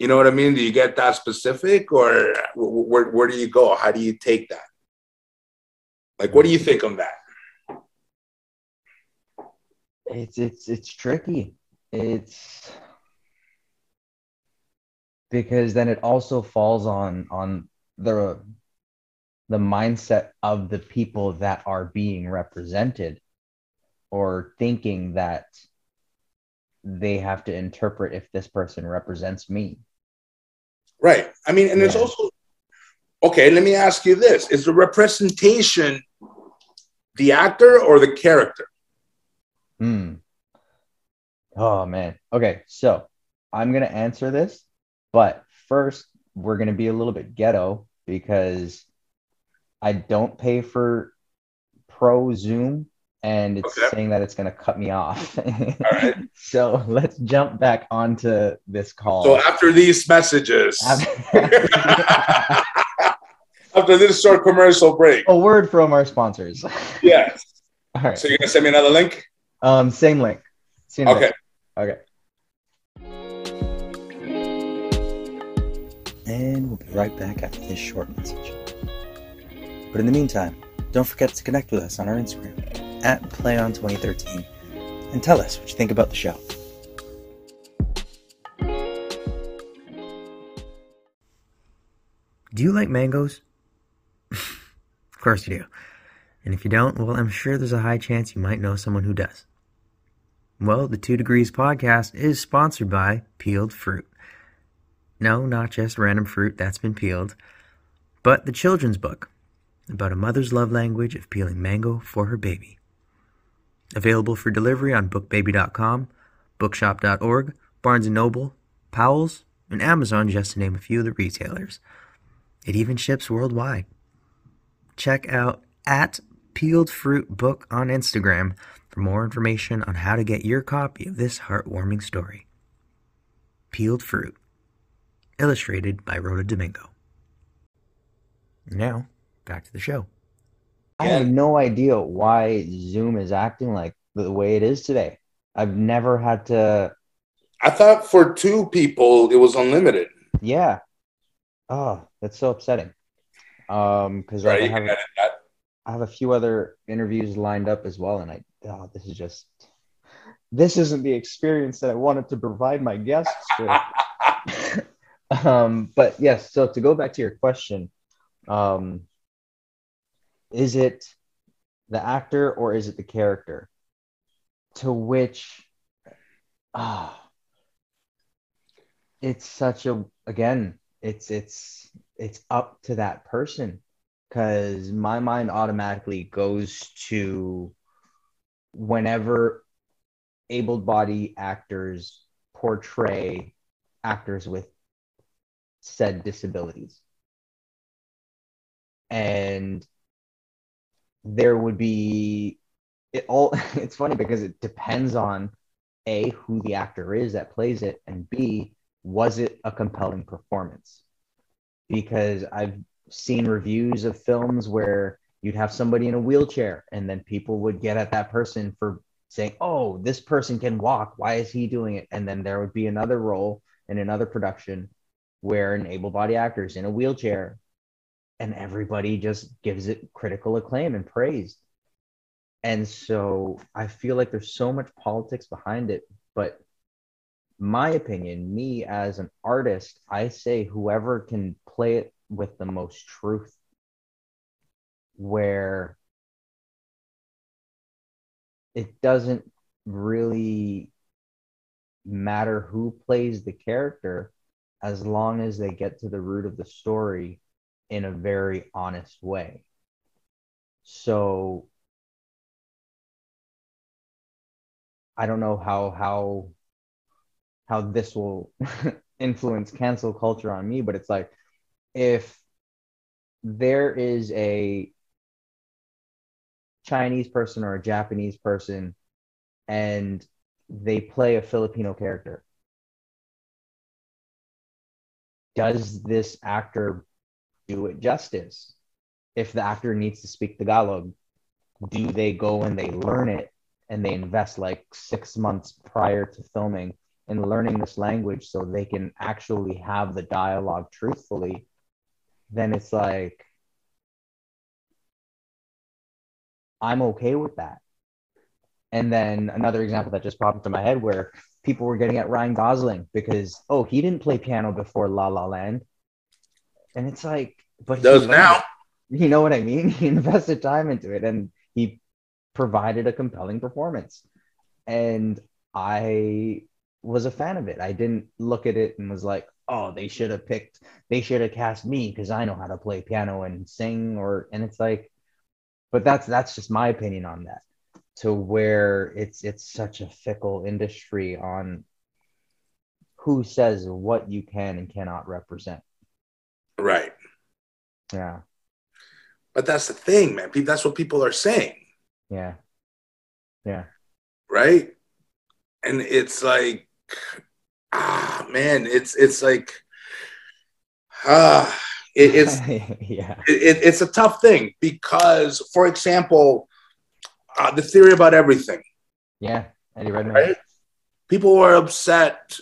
You know what I mean? Do you get that specific, or where where do you go? How do you take that? Like, what do you think on that? It's it's it's tricky. It's because then it also falls on on the the mindset of the people that are being represented or thinking that they have to interpret if this person represents me. Right. I mean, and it's also okay. Let me ask you this: Is the representation the actor or the character? Hmm. Oh man. Okay, so I'm gonna answer this, but first we're gonna be a little bit ghetto because I don't pay for Pro Zoom and it's Okay. saying that it's gonna cut me off. right. So let's jump back onto this call. So after these messages, a after this short commercial break, a word from our sponsors. yes. All right. So you're gonna send me another link? Um, same link. See you Okay. bit. Okay. And we'll be right back after this short message. But in the meantime, don't forget to connect with us on our Instagram at PlayOn2013 and tell us what you think about the show. Do you like mangoes? of course you do. And if you don't, well, I'm sure there's a high chance you might know someone who does. Well, the Two Degrees podcast is sponsored by Peeled Fruit. No, not just random fruit that's been peeled, but the children's book about a mother's love language of peeling mango for her baby. Available for delivery on bookbaby.com, bookshop.org, Barnes & Noble, Powell's, and Amazon just to name a few of the retailers. It even ships worldwide. Check out at Peeled Fruit Book on Instagram for more information on how to get your copy of this heartwarming story. Peeled Fruit illustrated by Rhoda Domingo. Now, back to the show. I have no idea why Zoom is acting like the way it is today. I've never had to. I thought for two people it was unlimited. Yeah. Oh, that's so upsetting. Um, because Right? I have can edit that. I have a few other interviews lined up as well, and I oh, this is just this isn't the experience that I wanted to provide my guests with. um, but yes, so to go back to your question, um, is it the actor or is it the character? To which, ah, it's such a again, it's it's it's up to that person because my mind automatically goes to whenever able-bodied actors portray actors with said disabilities and there would be it all it's funny because it depends on a who the actor is that plays it and b was it a compelling performance? Because i've seen reviews of films where you'd have somebody in a wheelchair and then people would get at that person for saying oh this person can walk. Why is he doing it? And then there would be another role in another production where an able-bodied actor is in a wheelchair and everybody just gives it critical acclaim and praise. And so i feel like there's so much politics behind it but my opinion me as an artist i say whoever can play it with the most truth where it doesn't really matter who plays the character as long as they get to the root of the story in a very honest way. So I don't know how how how this will influence cancel culture on me, but it's like if there is a Chinese person or a Japanese person and they play a Filipino character, does this actor do it justice? If the actor needs to speak Tagalog, do they go and they learn it and they invest like six months prior to filming in learning this language so they can actually have the dialogue truthfully? Then it's like, I'm okay with that. And then another example that just popped into my head where people were getting at Ryan Gosling because, oh, he didn't play piano before La La Land. And it's like, but he Does now. it. You know what I mean? He invested time into it and he provided a compelling performance. And I was a fan of it. I didn't look at it and was like, oh, they should have picked, they should have cast me because I know how to play piano and sing or and it's like, but that's that's just my opinion on that. To where it's it's such a fickle industry on who says what you can and cannot represent. Right. Yeah. But that's the thing, man. That's what people are saying, Yeah. Yeah. right? And it's like, ah, man, it's it's like, ah, it, it's yeah. it, it's a tough thing because, for example, uh, the theory about everything, Yeah. Eddie Redmayne. right? People were upset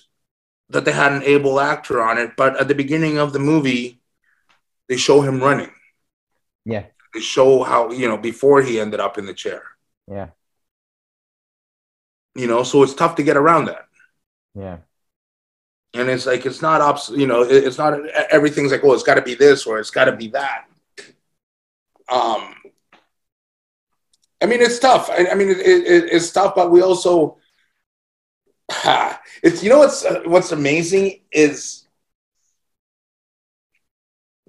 that they had an able actor on it, but at the beginning of the movie, they show him running. Yeah. They show how you know before he ended up in the chair. Yeah. You know, so it's tough to get around that. Yeah. and it's like it's not obs- you know it's not everything's like oh it's got to be this or it's got to be that um i mean it's tough i, I mean it, it, it's tough but we also it's you know what's uh, what's amazing is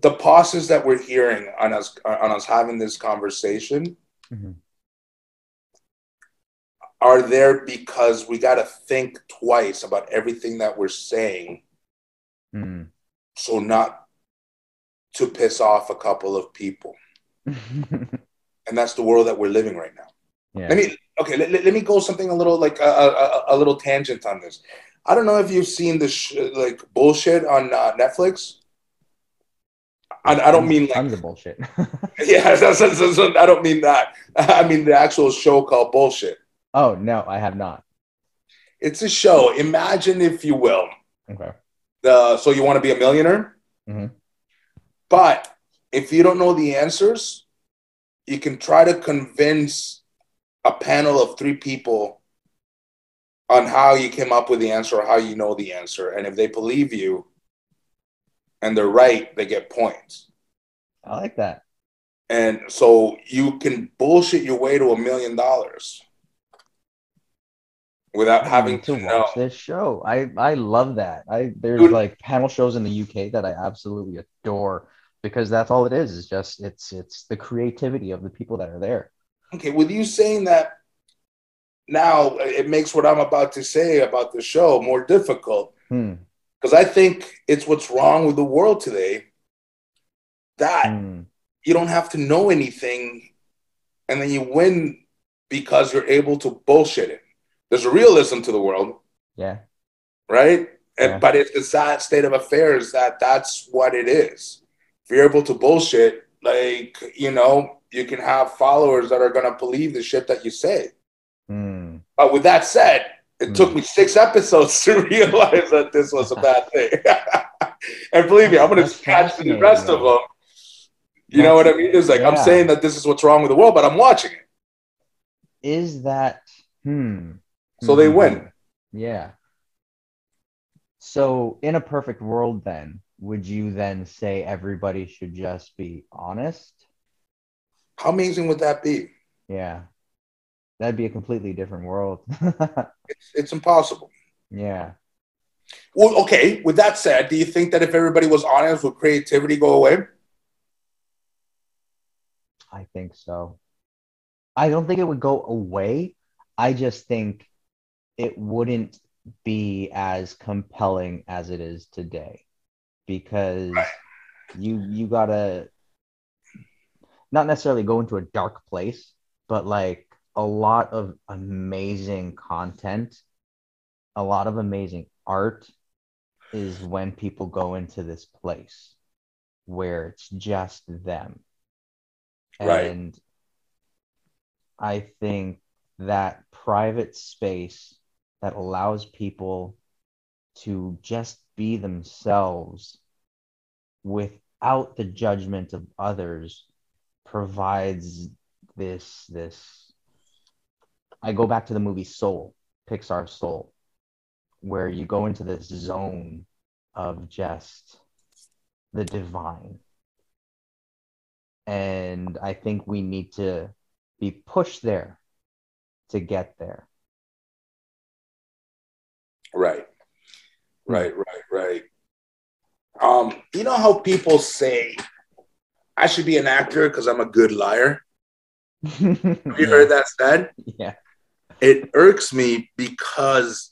the pauses that we're hearing on us on us having this conversation Mhm. are there because we got to think twice about everything that we're saying Mm. so not to piss off a couple of people and that's the world that we're living right now yeah. let me okay let, let, me go something a little like a, a, a- little tangent on this I don't know if you've seen the sh- like bullshit on uh, Netflix. I, I don't mean like tons of bullshit. yeah, that's, that's, that's, I don't mean that. I mean the actual show called Bullshit. oh no, I have not. It's a show. Imagine, if you will, Okay. the so you want to be a millionaire, Mhm. but if you don't know the answers, you can try to convince a panel of three people on how you came up with the answer or how you know the answer, and if they believe you and they're right, they get points. I like that. And so you can bullshit your way to a million dollars without I having to to watch this show. I I love that. I there's Dude. like panel shows in the UK that I absolutely adore because that's all it is. It's just it's it's the creativity of the people that are there. Okay, with you saying that now, it makes what I'm about to say about the show more difficult Hmm. Because I think it's what's wrong with the world today that Hmm. you don't have to know anything and then you win because you're able to bullshit it. There's a realism to the world, Yeah. right? And, Yeah. But it's the sad state of affairs that that's what it is. If you're able to bullshit, like, you know, you can have followers that are going to believe the shit that you say. Hmm. But with that said, it took me six episodes to realize that this was a bad thing. and believe me, I'm going to catch the rest of them. You know what I mean? It's like I'm saying that this is what's wrong with the world, but I'm watching it. Is that hmm. So they Hmm. win. Yeah. So in a perfect world then, would you then say everybody should just be honest? How amazing would that be? Yeah. That'd be a completely different world. It's, it's impossible. yeah. Well, okay. With that said, do you think that if everybody was honest, would creativity go away? I think so. I don't think it would go away. I just think it wouldn't be as compelling as it is today because Right. you you gotta not necessarily go into a dark place, but like a lot of amazing content, a lot of amazing art is when people go into this place where it's just them. Right. And I think that private space that allows people to just be themselves without the judgment of others provides this this I go back to the movie Soul, Pixar Soul, where you go into this zone of just the divine. And I think we need to be pushed there to get there. Right. Right, right, right. Um, you know how people say I should be an actor because I'm a good liar? Have you yeah. heard that said? yeah. It irks me because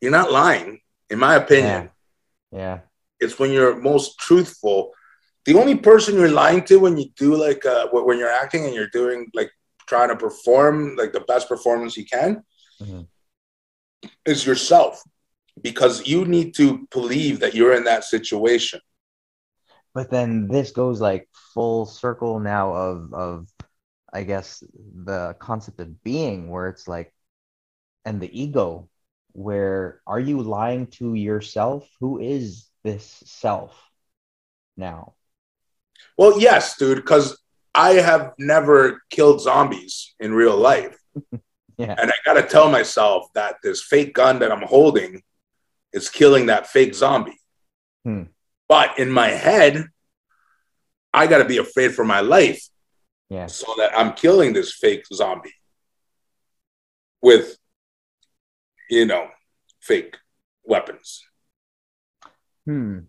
you're not lying, in my opinion. Yeah. It's when you're most truthful. The only person you're lying to when you do like uh, when you're acting and you're doing like trying to perform like the best performance you can Mhm. is yourself because you need to believe that you're in that situation. But then this goes like full circle now of of I guess the concept of being where it's like and the ego where are you lying to yourself? Who is this self now? Well, yes, dude, because I have never killed zombies in real life. Yeah. And I got to tell myself that this fake gun that I'm holding is killing that fake zombie. Hmm. But in my head, I got to be afraid for my life Yeah. so that I'm killing this fake zombie with, you know, fake weapons. Hmm.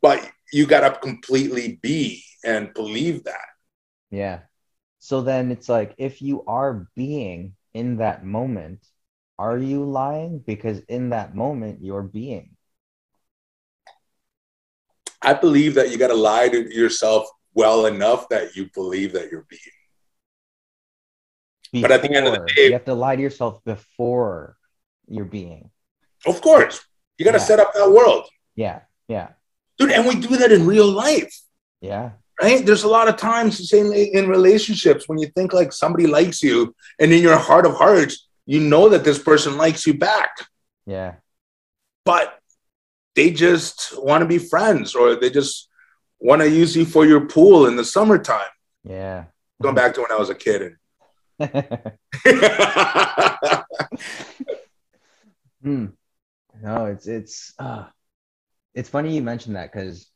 But you got to completely be and believe that. Yeah. So then it's like if you are being in that moment, are you lying? Because in that moment you're being. I believe that you got to lie to yourself well enough that you believe that you're being. But at the end of the day- you have to lie to yourself before you're being. Of course, you got to Yeah. set up that world, Yeah, yeah, dude. And we do that in real life. yeah, right? There's a lot of times, same in relationships, when you think like somebody likes you, and in your heart of hearts, you know that this person likes you back, yeah, but they just want to be friends, or they just want to use you for your pool in the summertime. yeah. Going back to when I was a kid, and Hmm. No, it's it's uh it's funny you mentioned that because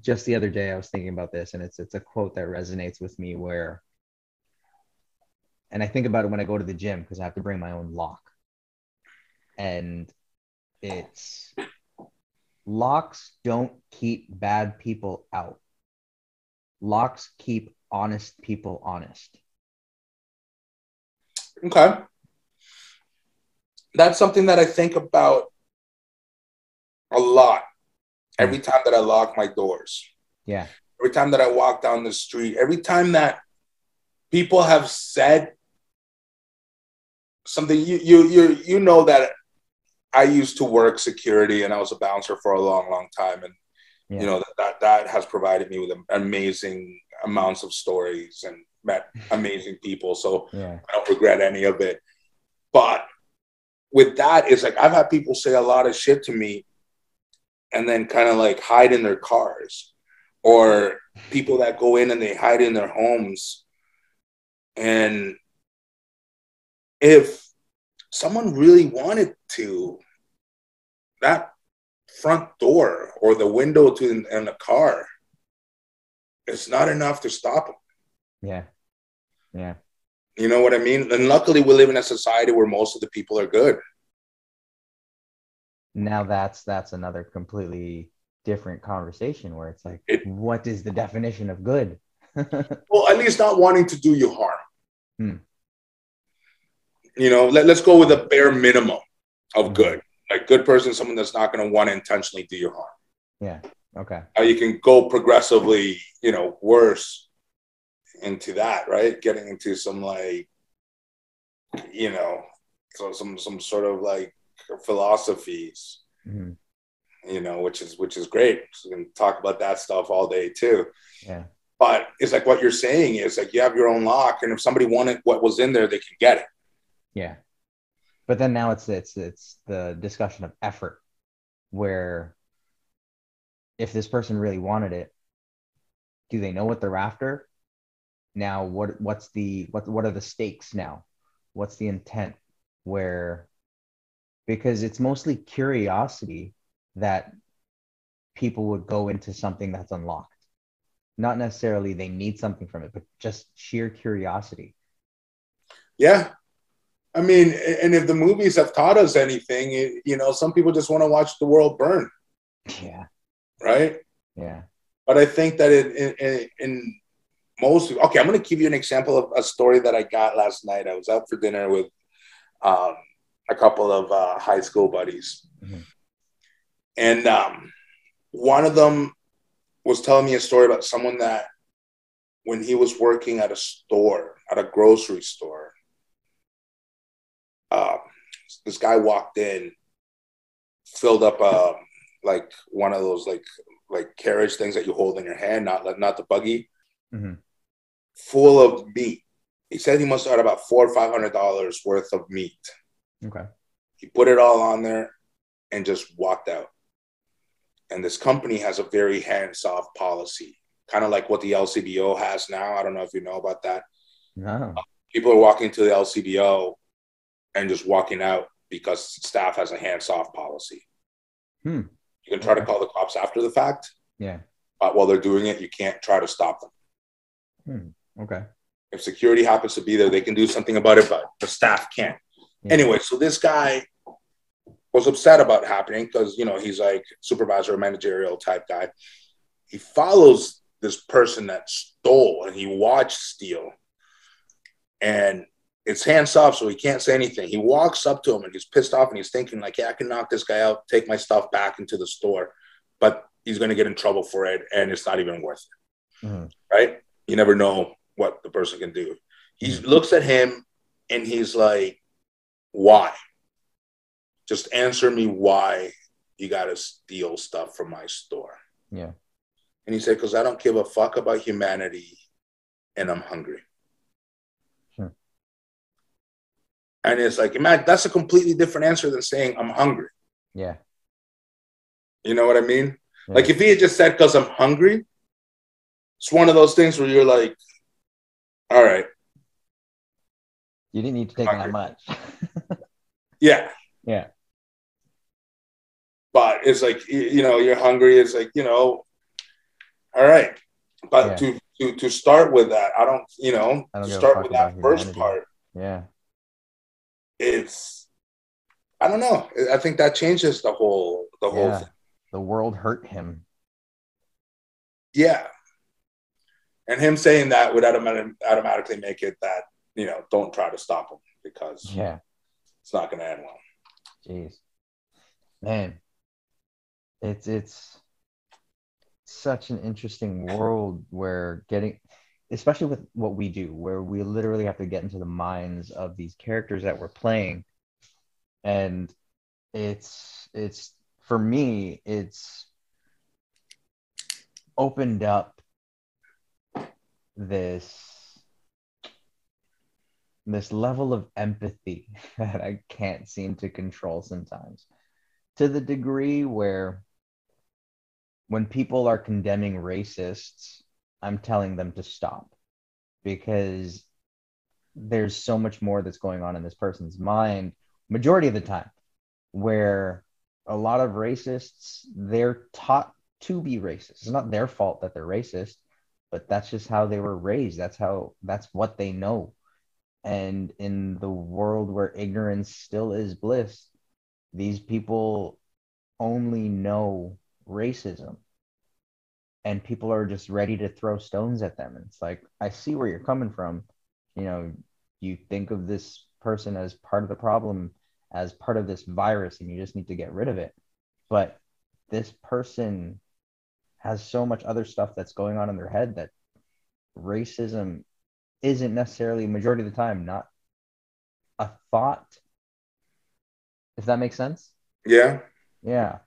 just the other day I was thinking about this and it's it's a quote that resonates with me where and I think about it when I go to the gym because I have to bring my own lock. And it's locks don't keep bad people out. Locks keep honest people honest. okay, that's something that I think about a lot every hmm. time that I lock my doors. Yeah. every time that I walk down the street, every time that people have said something, you you you you know that I used to work security and I was a bouncer for a long, long time, and Yeah. you know that, that that has provided me with amazing amounts of stories and met amazing people. So Yeah. I don't regret any of it. But with that, it's like I've had people say a lot of shit to me and then kind of like hide in their cars, or people that go in and they hide in their homes. And if someone really wanted to, that front door or the window to in, in the car, it's not enough to stop them. Yeah. Yeah. You know what I mean? And luckily, we live in a society where most of the people are good. now that's that's another completely different conversation where it's like It- what is the definition of good Well, at least not wanting to do you harm. Hmm. You know, let, let's go with a bare minimum of good. Like good person, someone that's not going to want to intentionally do you harm. yeah okay How you can go progressively, you know, worse into that, right? Getting into some like, you know, so some some sort of like philosophies. Mhm. you know, which is which is great. So we can talk about that stuff all day too. yeah But it's like what you're saying is like you have your own lock, and if somebody wanted what was in there, they can get it. Yeah. But then now it's it's it's the discussion of effort where if this person really wanted it do they know what they're after? Now what what's the what what are the stakes now? What's the intent? Where because it's mostly curiosity that people would go into something that's unlocked. Not necessarily they need something from it but just sheer curiosity. Yeah. I mean, and if the movies have taught us anything, it, you know, some people just want to watch the world burn, yeah right? yeah But I think that in, in, in most, okay, I'm going to give you an example of a story that I got last night. I was out for dinner with um, a couple of uh, high school buddies. Mhm. And um, one of them was telling me a story about someone that when he was working at a store, at a grocery store, this guy walked in, filled up um, like one of those like like carriage things that you hold in your hand, not not the buggy, mm-hmm. full of meat. He said he must have had about four or five hundred dollars worth of meat. okay He put it all on there and just walked out. And this company has a very hands-off policy, kind of like what the LCBO has now. I don't know if you know about that. no People are walking to the LCBO and just walking out because staff has a hands-off policy. Hmm. You can try to call the cops after the fact, yeah but while they're doing it, you can't try to stop them. okay If security happens to be there, they can do something about it, but the staff can't. Yeah. Anyway, so this guy was upset about happening because you know he's like supervisor, managerial type guy. He follows this person that stole and he watched steal, and it's hands off, so he can't say anything. He walks up to him and he's pissed off and he's thinking like, "Yeah, I can knock this guy out, take my stuff back into the store," but he's going to get in trouble for it, and it's not even worth it Mhm. right? You never know what the person can do. He looks at him and he's like, why? Just answer me why you got to steal stuff from my store. Yeah. And he said, because I don't give a fuck about humanity and I'm hungry. Sure. And it's like, man, that's a completely different answer than saying I'm hungry. Yeah. You know what I mean? Yeah. Like if he had just said, because I'm hungry, it's one of those things where you're like, all right, You didn't need to take that much. yeah. yeah. But it's like, you know, you're hungry. It's like, you know, all right. But Yeah. to, to, to start with that, I don't, you know, don't start with that first part, Yeah. It's, I don't know. I think that changes the whole, the whole thing. The world hurt him. Yeah. And him saying that would automatic, automatically make it that, you know, don't try to stop him because Yeah. it's not going to end well. Jeez. Man. It's it's such an interesting world where getting especially with what we do, where we literally have to get into the minds of these characters that we're playing. And it's it's for me, it's opened up this this level of empathy that I can't seem to control sometimes. To the degree where when people are condemning racists, I'm telling them to stop because there's so much more that's going on in this person's mind majority of the time where a lot of racists they're taught to be racist. It's not their fault that they're racist but that's just how they were raised. That's how that's what they know. And in the world where ignorance still is bliss these people only know racism and people are just ready to throw stones at them. And it's like, I see where you're coming from. You know, you think of this person as part of the problem, as part of this virus, and you just need to get rid of it. But this person has so much other stuff that's going on in their head that racism isn't necessarily, majority of the time, not a thought. If that makes sense? Yeah. Yeah.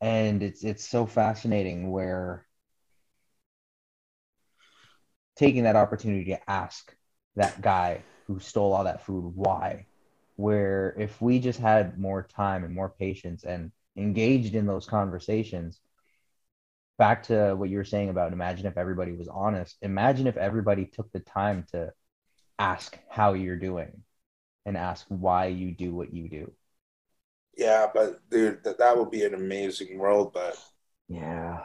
And it's it's so fascinating where taking that opportunity to ask that guy who stole all that food why where if we just had more time and more patience and engaged in those conversations back to what you were saying about imagine if everybody was honest imagine if everybody took the time to ask how you're doing and ask why you do what you do Yeah. But dude, that, that would be an amazing world. But yeah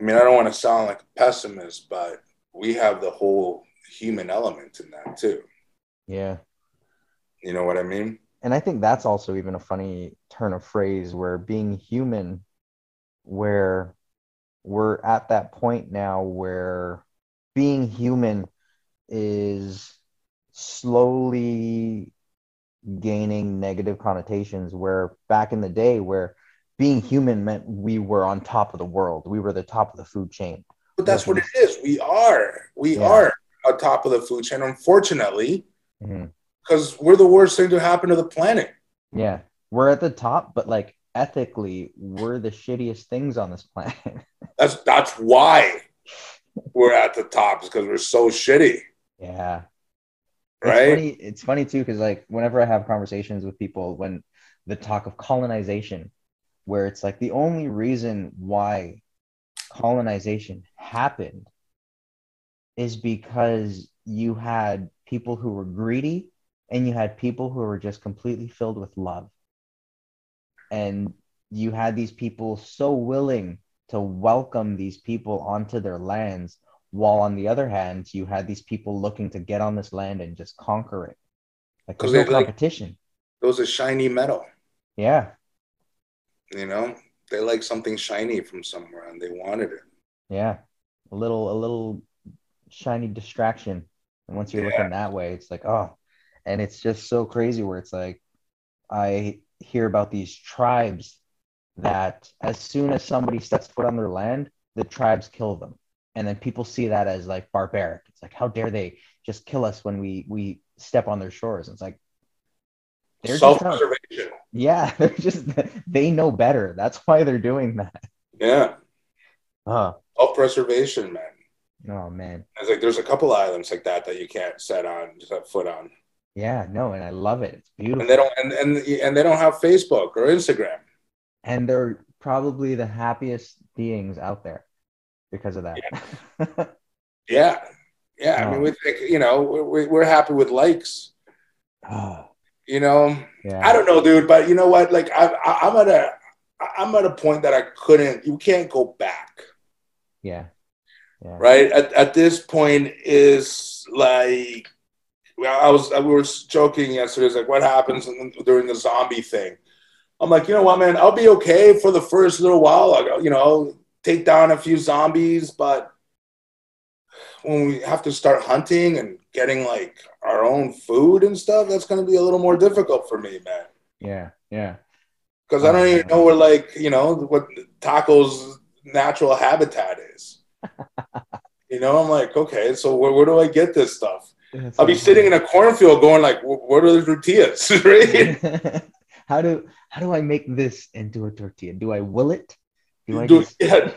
I mean, I don't want to sound like a pessimist, but we have the whole human element in that too. yeah You know what I mean? and I think that's also even a funny turn of phrase where being human, where we're at that point now where being human is slowly gaining negative connotations. Where back in the day, where being human meant we were on top of the world, we were the top of the food chain. But that's what it is. We are. We Yeah. are on top of the food chain, unfortunately, mm-hmm. because we're the worst thing to happen to the planet. Yeah, we're at the top, but like ethically, we're the shittiest things on this planet. That's that's why we're at the top, is because we're so shitty, yeah. Right? It's funny, it's funny too, because like whenever I have conversations with people, when the talk of colonization, where it's like the only reason why colonization happened is because you had people who were greedy and you had people who were just completely filled with love. And you had these people so willing to welcome these people onto their lands while on the other hand you had these people looking to get on this land and just conquer it. Like there's no they, like- competition. It was a shiny metal. yeah. You know, they like something shiny from somewhere, and they wanted it. yeah. A little a little shiny distraction. And once you're Yeah. looking that way it's like oh. And it's just so crazy where it's like i hear about these tribes that as soon as somebody steps foot on their land the tribes kill them and then people see that as like barbaric it's like how dare they just kill us when we we step on their shores it's like they're just trying to- Self-preservation. Yeah, they're just they know better. That's why they're doing that. Yeah. Oh, Self preservation, man. oh man. It's like there's a couple islands like that that you can't set on, set foot on, Yeah, no, and I love it. It's beautiful. and they don't, and and and they don't have Facebook or Instagram. and they're probably the happiest beings out there because of that. Yeah, yeah. I mean, Oh. we think you know we're we're happy with likes. oh, You know, yeah. I don't know, dude, but you know what? Like I, I I'm at a I'm at a point that I couldn't. You can't go back. Yeah. Yeah. right at, at this point is like well, i was we were joking yesterday it's like what happens during the zombie thing i'm like you know what man i'll be okay for the first little while I'll, you know take down a few zombies but when we have to start hunting and getting like our own food and stuff that's going to be a little more difficult for me man Yeah. Yeah. because i don't even know where like you know what taco's natural habitat is you know i'm like okay so where, where do i get this stuff That's I'll be sitting in a cornfield going like, "Wh- "What are the tortillas?" right? how do how do I make this into a tortilla? Do I will it? Do I Do- yeah.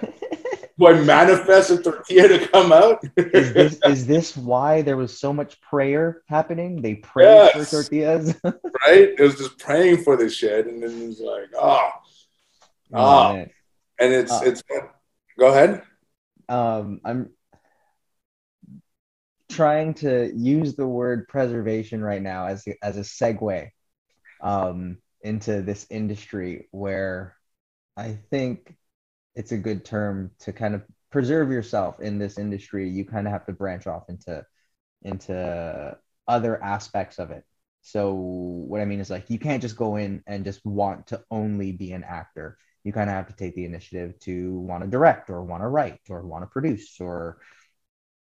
Do I manifest a tortilla to come out? is this is this why there was so much prayer happening? They prayed for Yes. tortillas. right? It was just praying for this shit, and then it's like, oh, Ah. man. and it's Ah. it's. Go ahead. um, I'm trying to use the word preservation right now as a, as a segue um, into this industry where I think it's a good term to kind of preserve yourself in this industry. You kind of have to branch off into into other aspects of it. So what I mean is like you can't just go in and just want to only be an actor. You kind of have to take the initiative to want to direct or want to write or want to produce or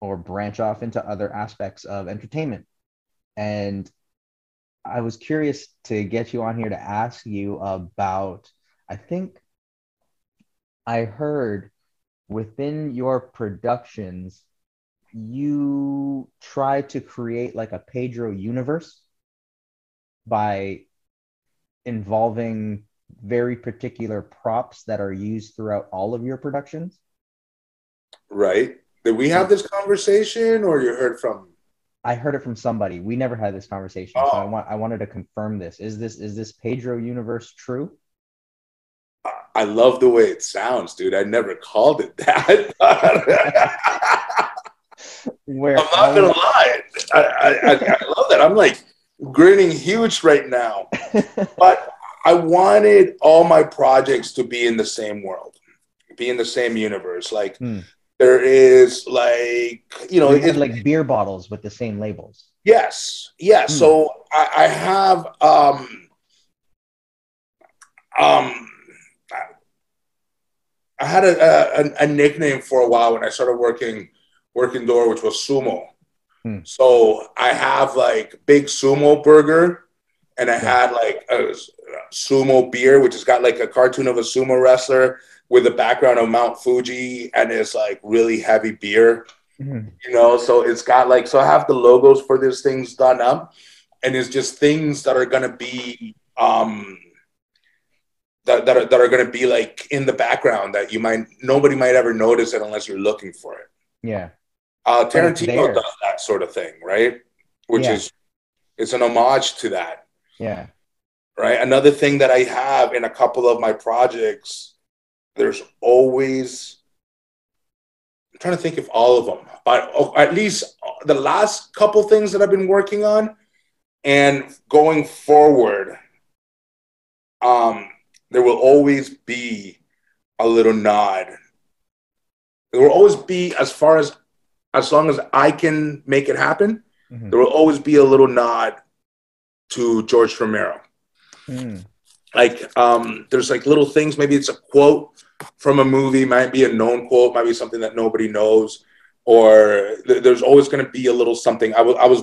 or branch off into other aspects of entertainment. And I was curious to get you on here to ask you about I think I heard within your productions you try to create like a Pedro universe by involving very particular props that are used throughout all of your productions. Right? Did we have this conversation, or you heard from? I heard it from somebody. We never had this conversation, so oh. I Oh. want I wanted to confirm this. Is this is this Pedro universe true? I love the way it sounds, dude. I never called it that. Where I'm not gonna lie. I, I, I, I love that. I'm like grinning huge right now. But I wanted all my projects to be in the same world, be in the same universe. Like Hmm. there is like you know, you had it- like beer bottles with the same labels. yes, yeah. Hmm. So I, I have um um I had a, a a nickname for a while when I started working working door, which was sumo. Hmm. So I have like big sumo burger, and I had like a sumo beer, which has got like a cartoon of a sumo wrestler with the background of Mount Fuji, and it's like really heavy beer Mhm. you know so it's got like so i have the logos for these things done up and it's just things that are going to be um that, that are, that are going to be like in the background that you might nobody might ever notice it unless you're looking for it Yeah. uh tarantino does that sort of thing right which Yeah. is it's an homage to that Yeah. right another thing that i have in a couple of my projects there's always i'm trying to think of all of them but oh, at least the last couple things that i've been working on and going forward um there will always be a little nod there will always be as far as as long as i can make it happen Mhm. there will always be a little nod to george romero Mm. like um there's like little things maybe it's a quote from a movie might be a known quote might be something that nobody knows or th- there's always going to be a little something i was i was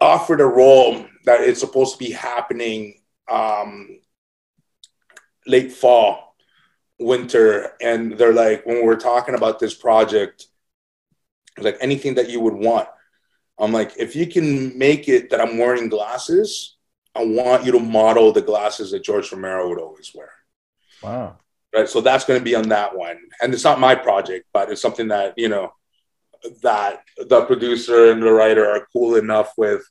offered a role that it's supposed to be happening um late fall winter and they're like when we're talking about this project like anything that you would want i'm like if you can make it that i'm wearing glasses I want you to model the glasses that George Romero would always wear. Wow. Right. So that's going to be on that one. And it's not my project, but it's something that, you know, that the producer and the writer are cool enough with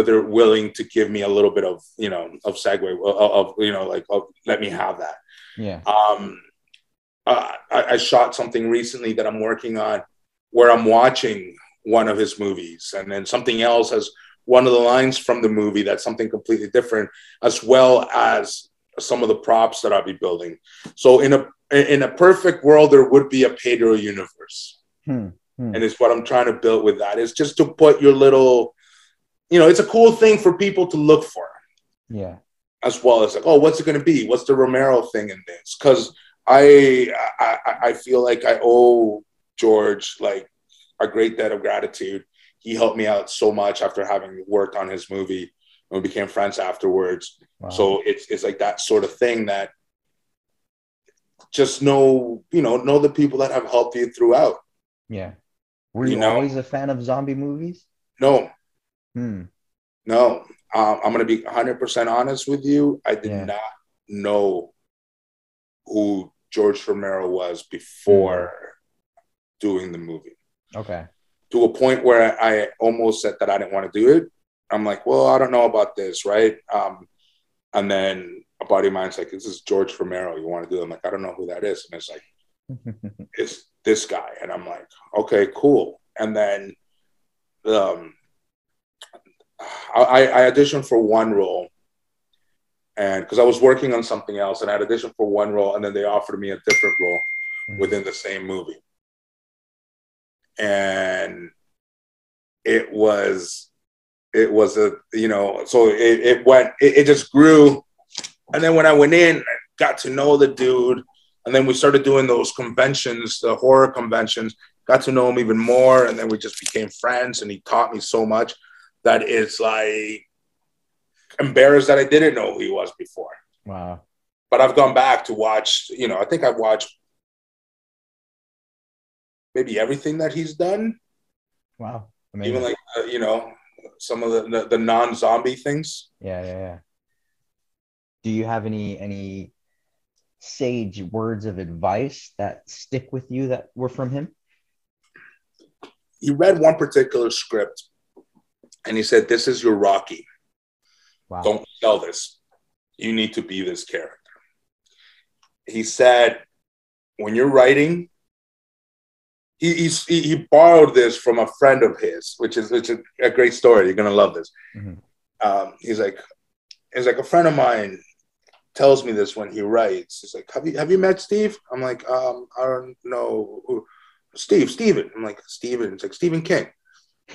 that they're willing to give me a little bit of, you know, of segue of, of you know, like, of, let me have that. Yeah. Um, uh, I, I shot something recently that I'm working on where I'm watching one of his movies and then something else has one of the lines from the movie that's something completely different as well as some of the props that I'll be building. So in a in a perfect world, there would be a Pedro universe, Hmm. Hmm. and it's what I'm trying to build with that. Is just to put your little, you know, it's a cool thing for people to look for, Yeah. as well as like, oh, what's it going to be? What's the Romero thing in this? Because I, I I- feel like I owe George like a great debt of gratitude. He helped me out so much after having worked on his movie. And we became friends afterwards. Wow. So it's it's like that sort of thing that just know, you know, know the people that have helped you throughout. yeah. Were you you, know- always a fan of zombie movies? No, Hmm. no. Um, I'm gonna be 100 percent honest with you. I did Yeah. not know who George Romero was before doing the movie. Okay. To a point where I almost said that I didn't want to do it. I'm like, well, I don't know about this, right? Um, and then a buddy of mine's like, this is George Romero. You want to do it? I'm like, I don't know who that is. And it's like, it's this guy. And I'm like, okay, cool. And then um, I, I auditioned for one role. And because I was working on something else, and I had auditioned for one role, and then they offered me a different role hmm. within the same movie. And it was, it was a, you know, so it, it went, it, it just grew. And then when I went in, I got to know the dude. And then we started doing those conventions, the horror conventions, got to know him even more. And then we just became friends. And he taught me so much that it's like embarrassed that I didn't know who he was before. Wow. But I've gone back to watch, you know, I think I've watched maybe everything that he's done, Wow. Amazing. even like, uh, you know, some of the, the, the non zombie things. yeah, yeah, yeah. Do you have any any sage words of advice that stick with you that were from him? He read one particular script and he said, This is your Rocky. Wow. Don't sell this. You need to be this character. He said, when you're writing, he, he's, he, he borrowed this from a friend of his, which is, which is a great story. You're gonna love this. Mhm. Um, he's like, he's like a friend of mine tells me this when he writes. He's like, have you have you met Steve? I'm like, um, I don't know. who- Steve, Steven. I'm like, Steven. It's like Stephen King.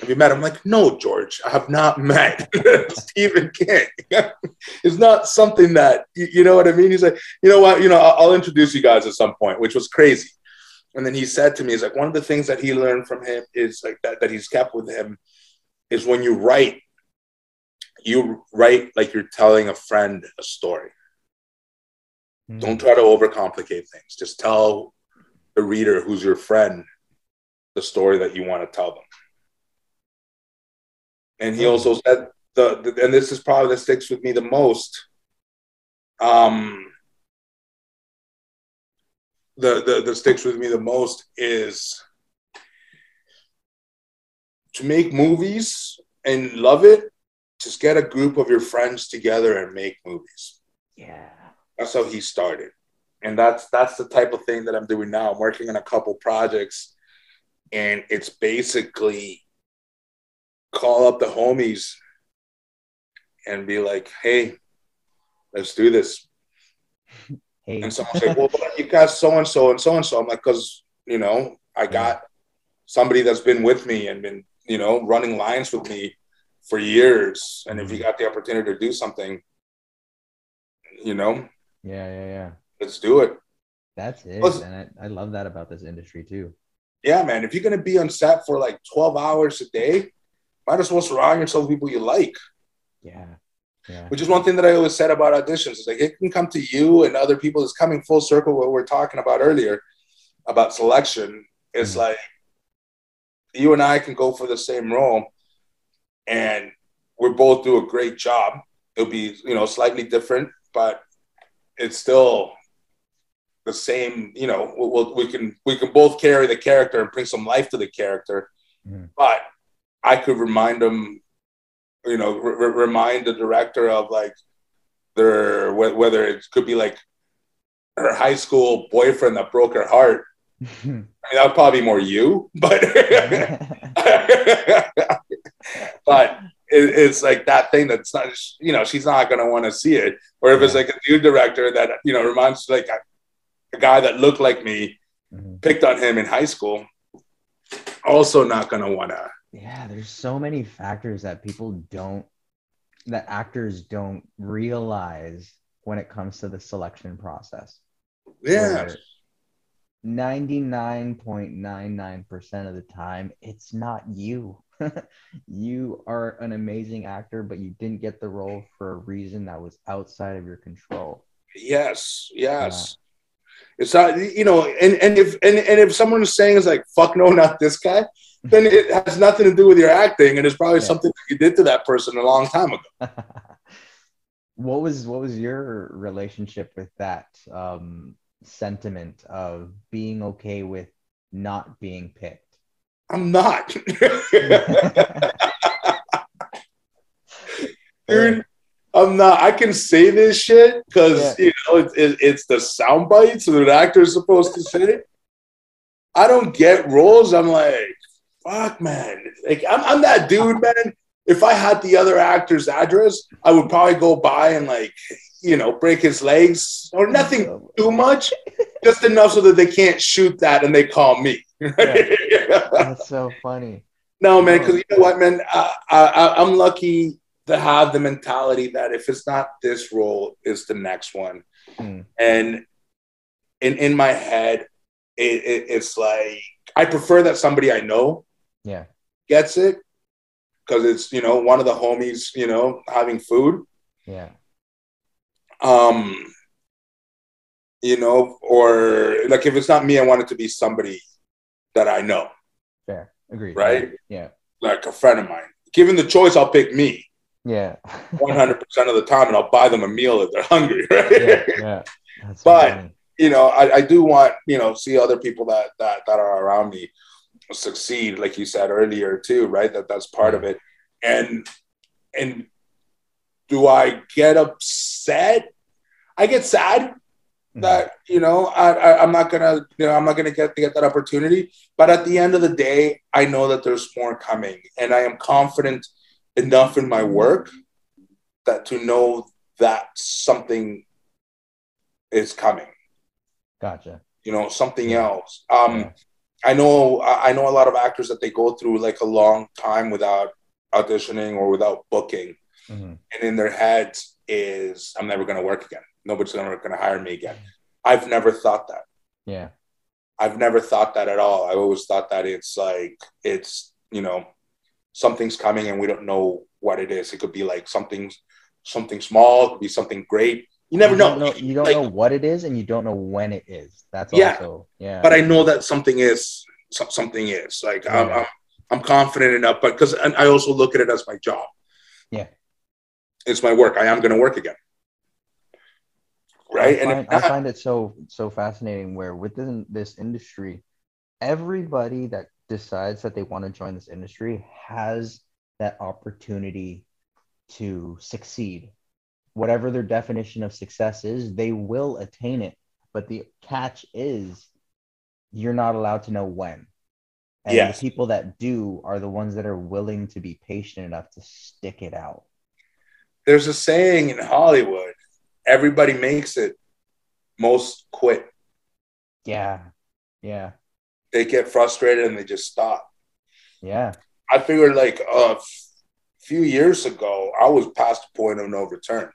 Have you met him? I'm like, no, George, I have not met Stephen King. it's not something that you, know what I mean. He's like, you know what, you know, I'll, I'll introduce you guys at some point, which was crazy. And then he said to me, he's like, one of the things that he learned from him is like that that he's kept with him is when you write, you write like you're telling a friend a story. Hmm. Don't try to overcomplicate things. Just tell the reader who's your friend the story that you want to tell them. And he also said the, the and this is probably that sticks with me the most. Um the, the the sticks with me the most is to make movies and love it, just get a group of your friends together and make movies Yeah. that's how he started and that's that's the type of thing that i'm doing now i'm working on a couple projects and it's basically call up the homies and be like hey let's do this Hey. and someone's like well but you got so and so and so and so i'm like because you know i got somebody that's been with me and been you know running lines with me for years and if you mm-hmm. got the opportunity to do something you know yeah, yeah, yeah. let's do it That's it. Plus- and I, I love that about this industry too. yeah, man, if you're gonna be on set for like 12 hours a day, might as well surround yourself with people you like. Yeah. Yeah. Which is one thing that I always said about auditions. It's like it can come to you and other people. It's coming full circle what we are talking about earlier about selection. It's Mhm. like you and I can go for the same role and we both do a great job. it'll be you know slightly different, but it's still the same. You know, we'll, we can we can both carry the character and bring some life to the character, Mhm. but I could remind them, you know, re- remind the director of like their wh- whether it could be like her high school boyfriend that broke her heart. I mean, that would probably be more you, but but it, it's like that thing that's not, you know, she's not going to want to see it. Or if it's like a new director that, you know, reminds like a, a guy that looked like me, Mhm. picked on him in high school, also not going to want to. Yeah, there's so many factors that people don't, that actors don't realize when it comes to the selection process. Yeah. 99.99% of the time, it's not you. you are an amazing actor, but you didn't get the role for a reason that was outside of your control. Yes. Yes. It's not, you know, and, and if and, and if someone is saying is like, fuck no, not this guy, then it has nothing to do with your acting, and it's probably Yeah. something that you did to that person a long time ago. what was what was your relationship with that um, sentiment of being okay with not being picked? I'm not. Dude, I'm not. I can say this shit because you know it, it, it's the sound bites that an actor is supposed to say. I don't get roles. I'm like, fuck, man. Like I'm, I'm that dude, man. If I had the other actor's address, I would probably go by and like, you know, break his legs or nothing too much, just enough so that they can't shoot that and they call me. That's so funny. No, man, because you know what, man, I, I, I'm lucky to have the mentality that if it's not this role, it's the next one. Hmm. And in in my head, it, it, it's like I prefer that somebody I know Yeah. gets it because it's you know one of the homies, you know, having food. Yeah. Um, you know, or like if it's not me, I want it to be somebody that I know, Fair. Agreed. Right? Yeah. like a friend of mine. Given the choice, I'll pick me. Yeah. 100% of the time and I'll buy them a meal if they're hungry, right? yeah. Yeah. But- you know, I, I do want, you know, see other people that, that, that are around me succeed, like you said earlier too, right? That that's part of it. And, and do I get upset? I get sad Mhm. that, you know, I, I, I'm not gonna, you know, I'm not gonna get to get that opportunity. But at the end of the day, I know that there's more coming and I am confident enough in my work that to know that something is coming Gotcha. you know something else um Yeah. I know i know a lot of actors that they go through like a long time without auditioning or without booking. Mhm. and in their heads is i'm never going to work again. Nobody's ever going to hire me again. I've never thought that. Yeah. i've never thought that at all. I always thought that it's like it's you know something's coming and we don't know what it is. It could be like something something small it could be something great you never you know, know you don't Like- know what it is, and you don't know when it is. That's Yeah. also yeah. but I know that something is so- something is like I'm, I'm I'm confident enough, but because and I also look at it as my job. Yeah. it's my work. I am going to work again, right? I and find, if I find it so so fascinating where within this industry, everybody that decides that they want to join this industry has that opportunity to succeed. Whatever their definition of success is, they will attain it. But the catch is you're not allowed to know when. And Yes. the people that do are the ones that are willing to be patient enough to stick it out. there's a saying in Hollywood: everybody makes it, most quit. Yeah. Yeah. They get frustrated and they just stop. Yeah. I figured like a few years ago, I was past the point of no return.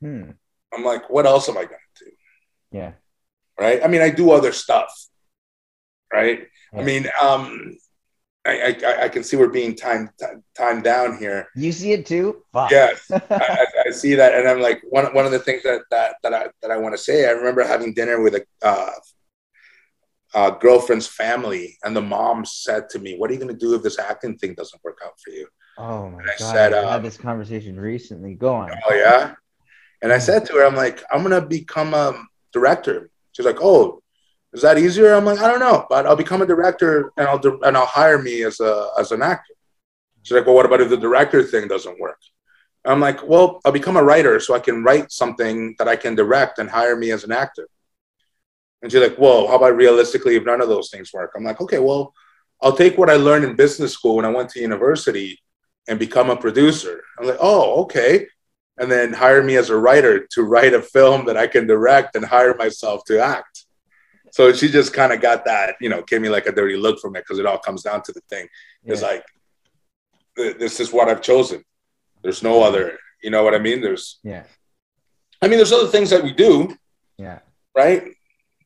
Hmm. I'm like, what else am I going to do? Yeah. right? I mean, I do other stuff, right? Yeah. I mean, um, I, I I can see we're being timed timed down here. You see it too? Fuck. Yes, I, I, see that, and I'm like one one of the things that that that I that I want to say. I remember having dinner with a uh, uh, girlfriend's family, and the mom said to me, "What are you going to do if this acting thing doesn't work out for you?" Oh my I god! said, I um, had this conversation recently. Go on. Oh yeah. And I mm. said to her, I'm like, I'm gonna become a director. She's like, Oh, is that easier? I'm like, I don't know, but I'll become a director and I'll and I'll hire me as a as an actor. She's like, Well, what about if the director thing doesn't work? I'm like, Well, I'll become a writer so I can write something that I can direct and hire me as an actor. And she's like, Whoa, how about realistically if none of those things work? I'm like, okay, well, I'll take what I learned in business school when I went to university and become a producer. I'm like, oh, okay. And then hire me as a writer to write a film that I can direct and hire myself to act. So she just kind of got that, you know, gave me like a dirty look from it because it all comes down to the thing. It's like, this is what I've chosen. There's no other, you know what I mean? There's, yeah, I mean, there's other things that we do, yeah, right?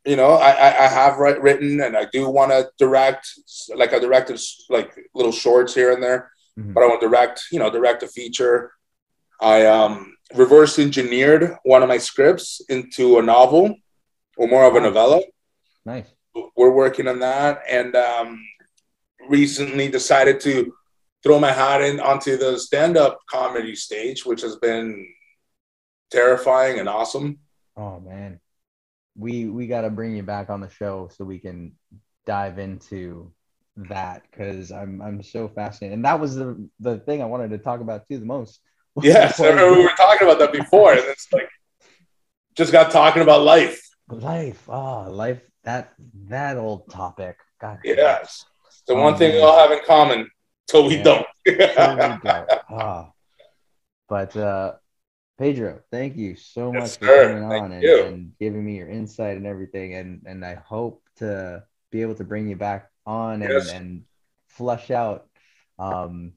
You know, I, I, I have write, written and I do want to direct, like I directed like little shorts here and there Mhm. but I want to direct, you know, direct a feature. I um, reverse engineered one of my scripts into a novel or more of a novella. nice. We're working on that, and um, recently decided to throw my hat in onto the stand-up comedy stage, which has been terrifying and awesome. Oh man, we we got to bring you back on the show so we can dive into that because I'm I'm so fascinated, and that was the the thing I wanted to talk about too the most. Yes, I remember we were talking about that before, and it's like just got talking about life. life. Oh, life. That that old topic. God. Yes, the Oh, one thing we all have in common till we Yeah. don't. There we go. Ah. But uh Pedro, thank you so Yes, much for sir. coming Thank on and, and giving me your insight and everything. And and I hope to be able to bring you back on and, and flush out um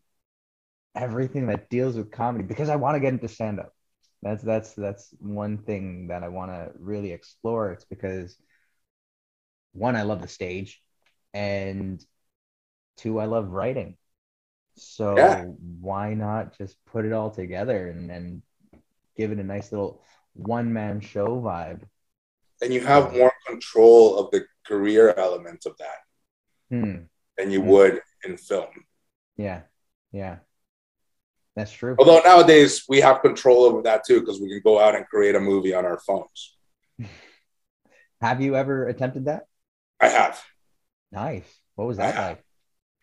everything that deals with comedy because I want to get into stand-up. That's that's that's one thing that I want to really explore. It's because one, I love the stage, and two, I love writing. So Yeah. why not just put it all together and, and give it a nice little one man show vibe? and you have more control of the career element of that Hmm. than you Hmm. would in film. Yeah. Yeah. That's true. Although nowadays we have control over that too, because we can go out and create a movie on our phones. Have you ever attempted that? I have. Nice. What was that like?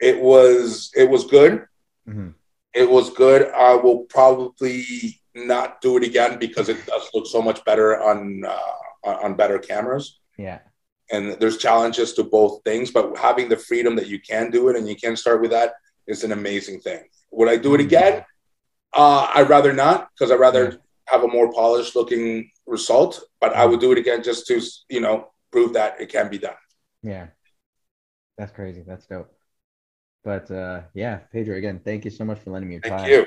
It was it was good. Mhm. It was good. I will probably not do it again because it does look so much better on uh, on on better cameras. Yeah. And there's challenges to both things, but having the freedom that you can do it and you can start with that is an amazing thing. Would I do it again? Uh, I'd rather not because I'd rather Yeah. have a more polished looking result, but I would do it again just to, you know, prove that it can be done. Yeah. That's crazy. That's dope. But uh yeah, Pedro, again, thank you so much for lending me your Thank time. you.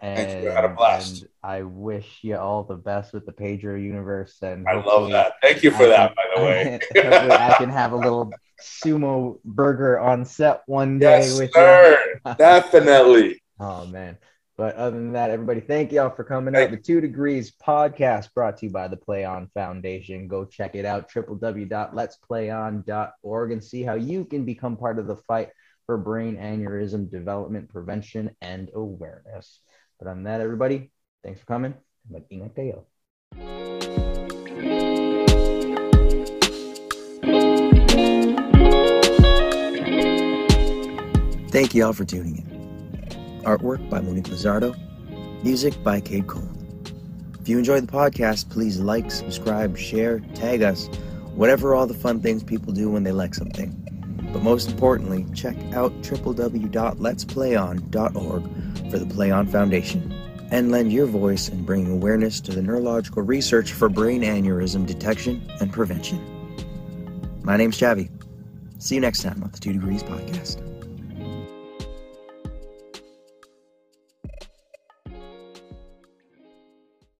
And, Thank you. I had a blast. and I wish you all the best with the Pedro universe. And I love that. Thank you for I that, can- by the way. hopefully I can have a little sumo burger on set one day yes, with sir. you. Definitely. Oh man. But other than that, everybody, thank y'all for coming out. The Two Degrees podcast brought to you by the Play On Foundation. Go check it out, www.letsplayon.org, and see how you can become part of the fight for brain aneurysm development, prevention, and awareness. But on that, everybody, thanks for coming. Mag-ingat kayo. Thank you all for tuning in. Artwork by Monique Lizardo. Music by Kid Kold. If you enjoy the podcast, please like, subscribe, share, tag us, whatever all the fun things people do when they like something. But most importantly, check out www.letsplayon.org for the Play On Foundation and lend your voice in bringing awareness to the neurological research for brain aneurysm detection and prevention. My name's Javi. See you next time on the Two Degrees Podcast.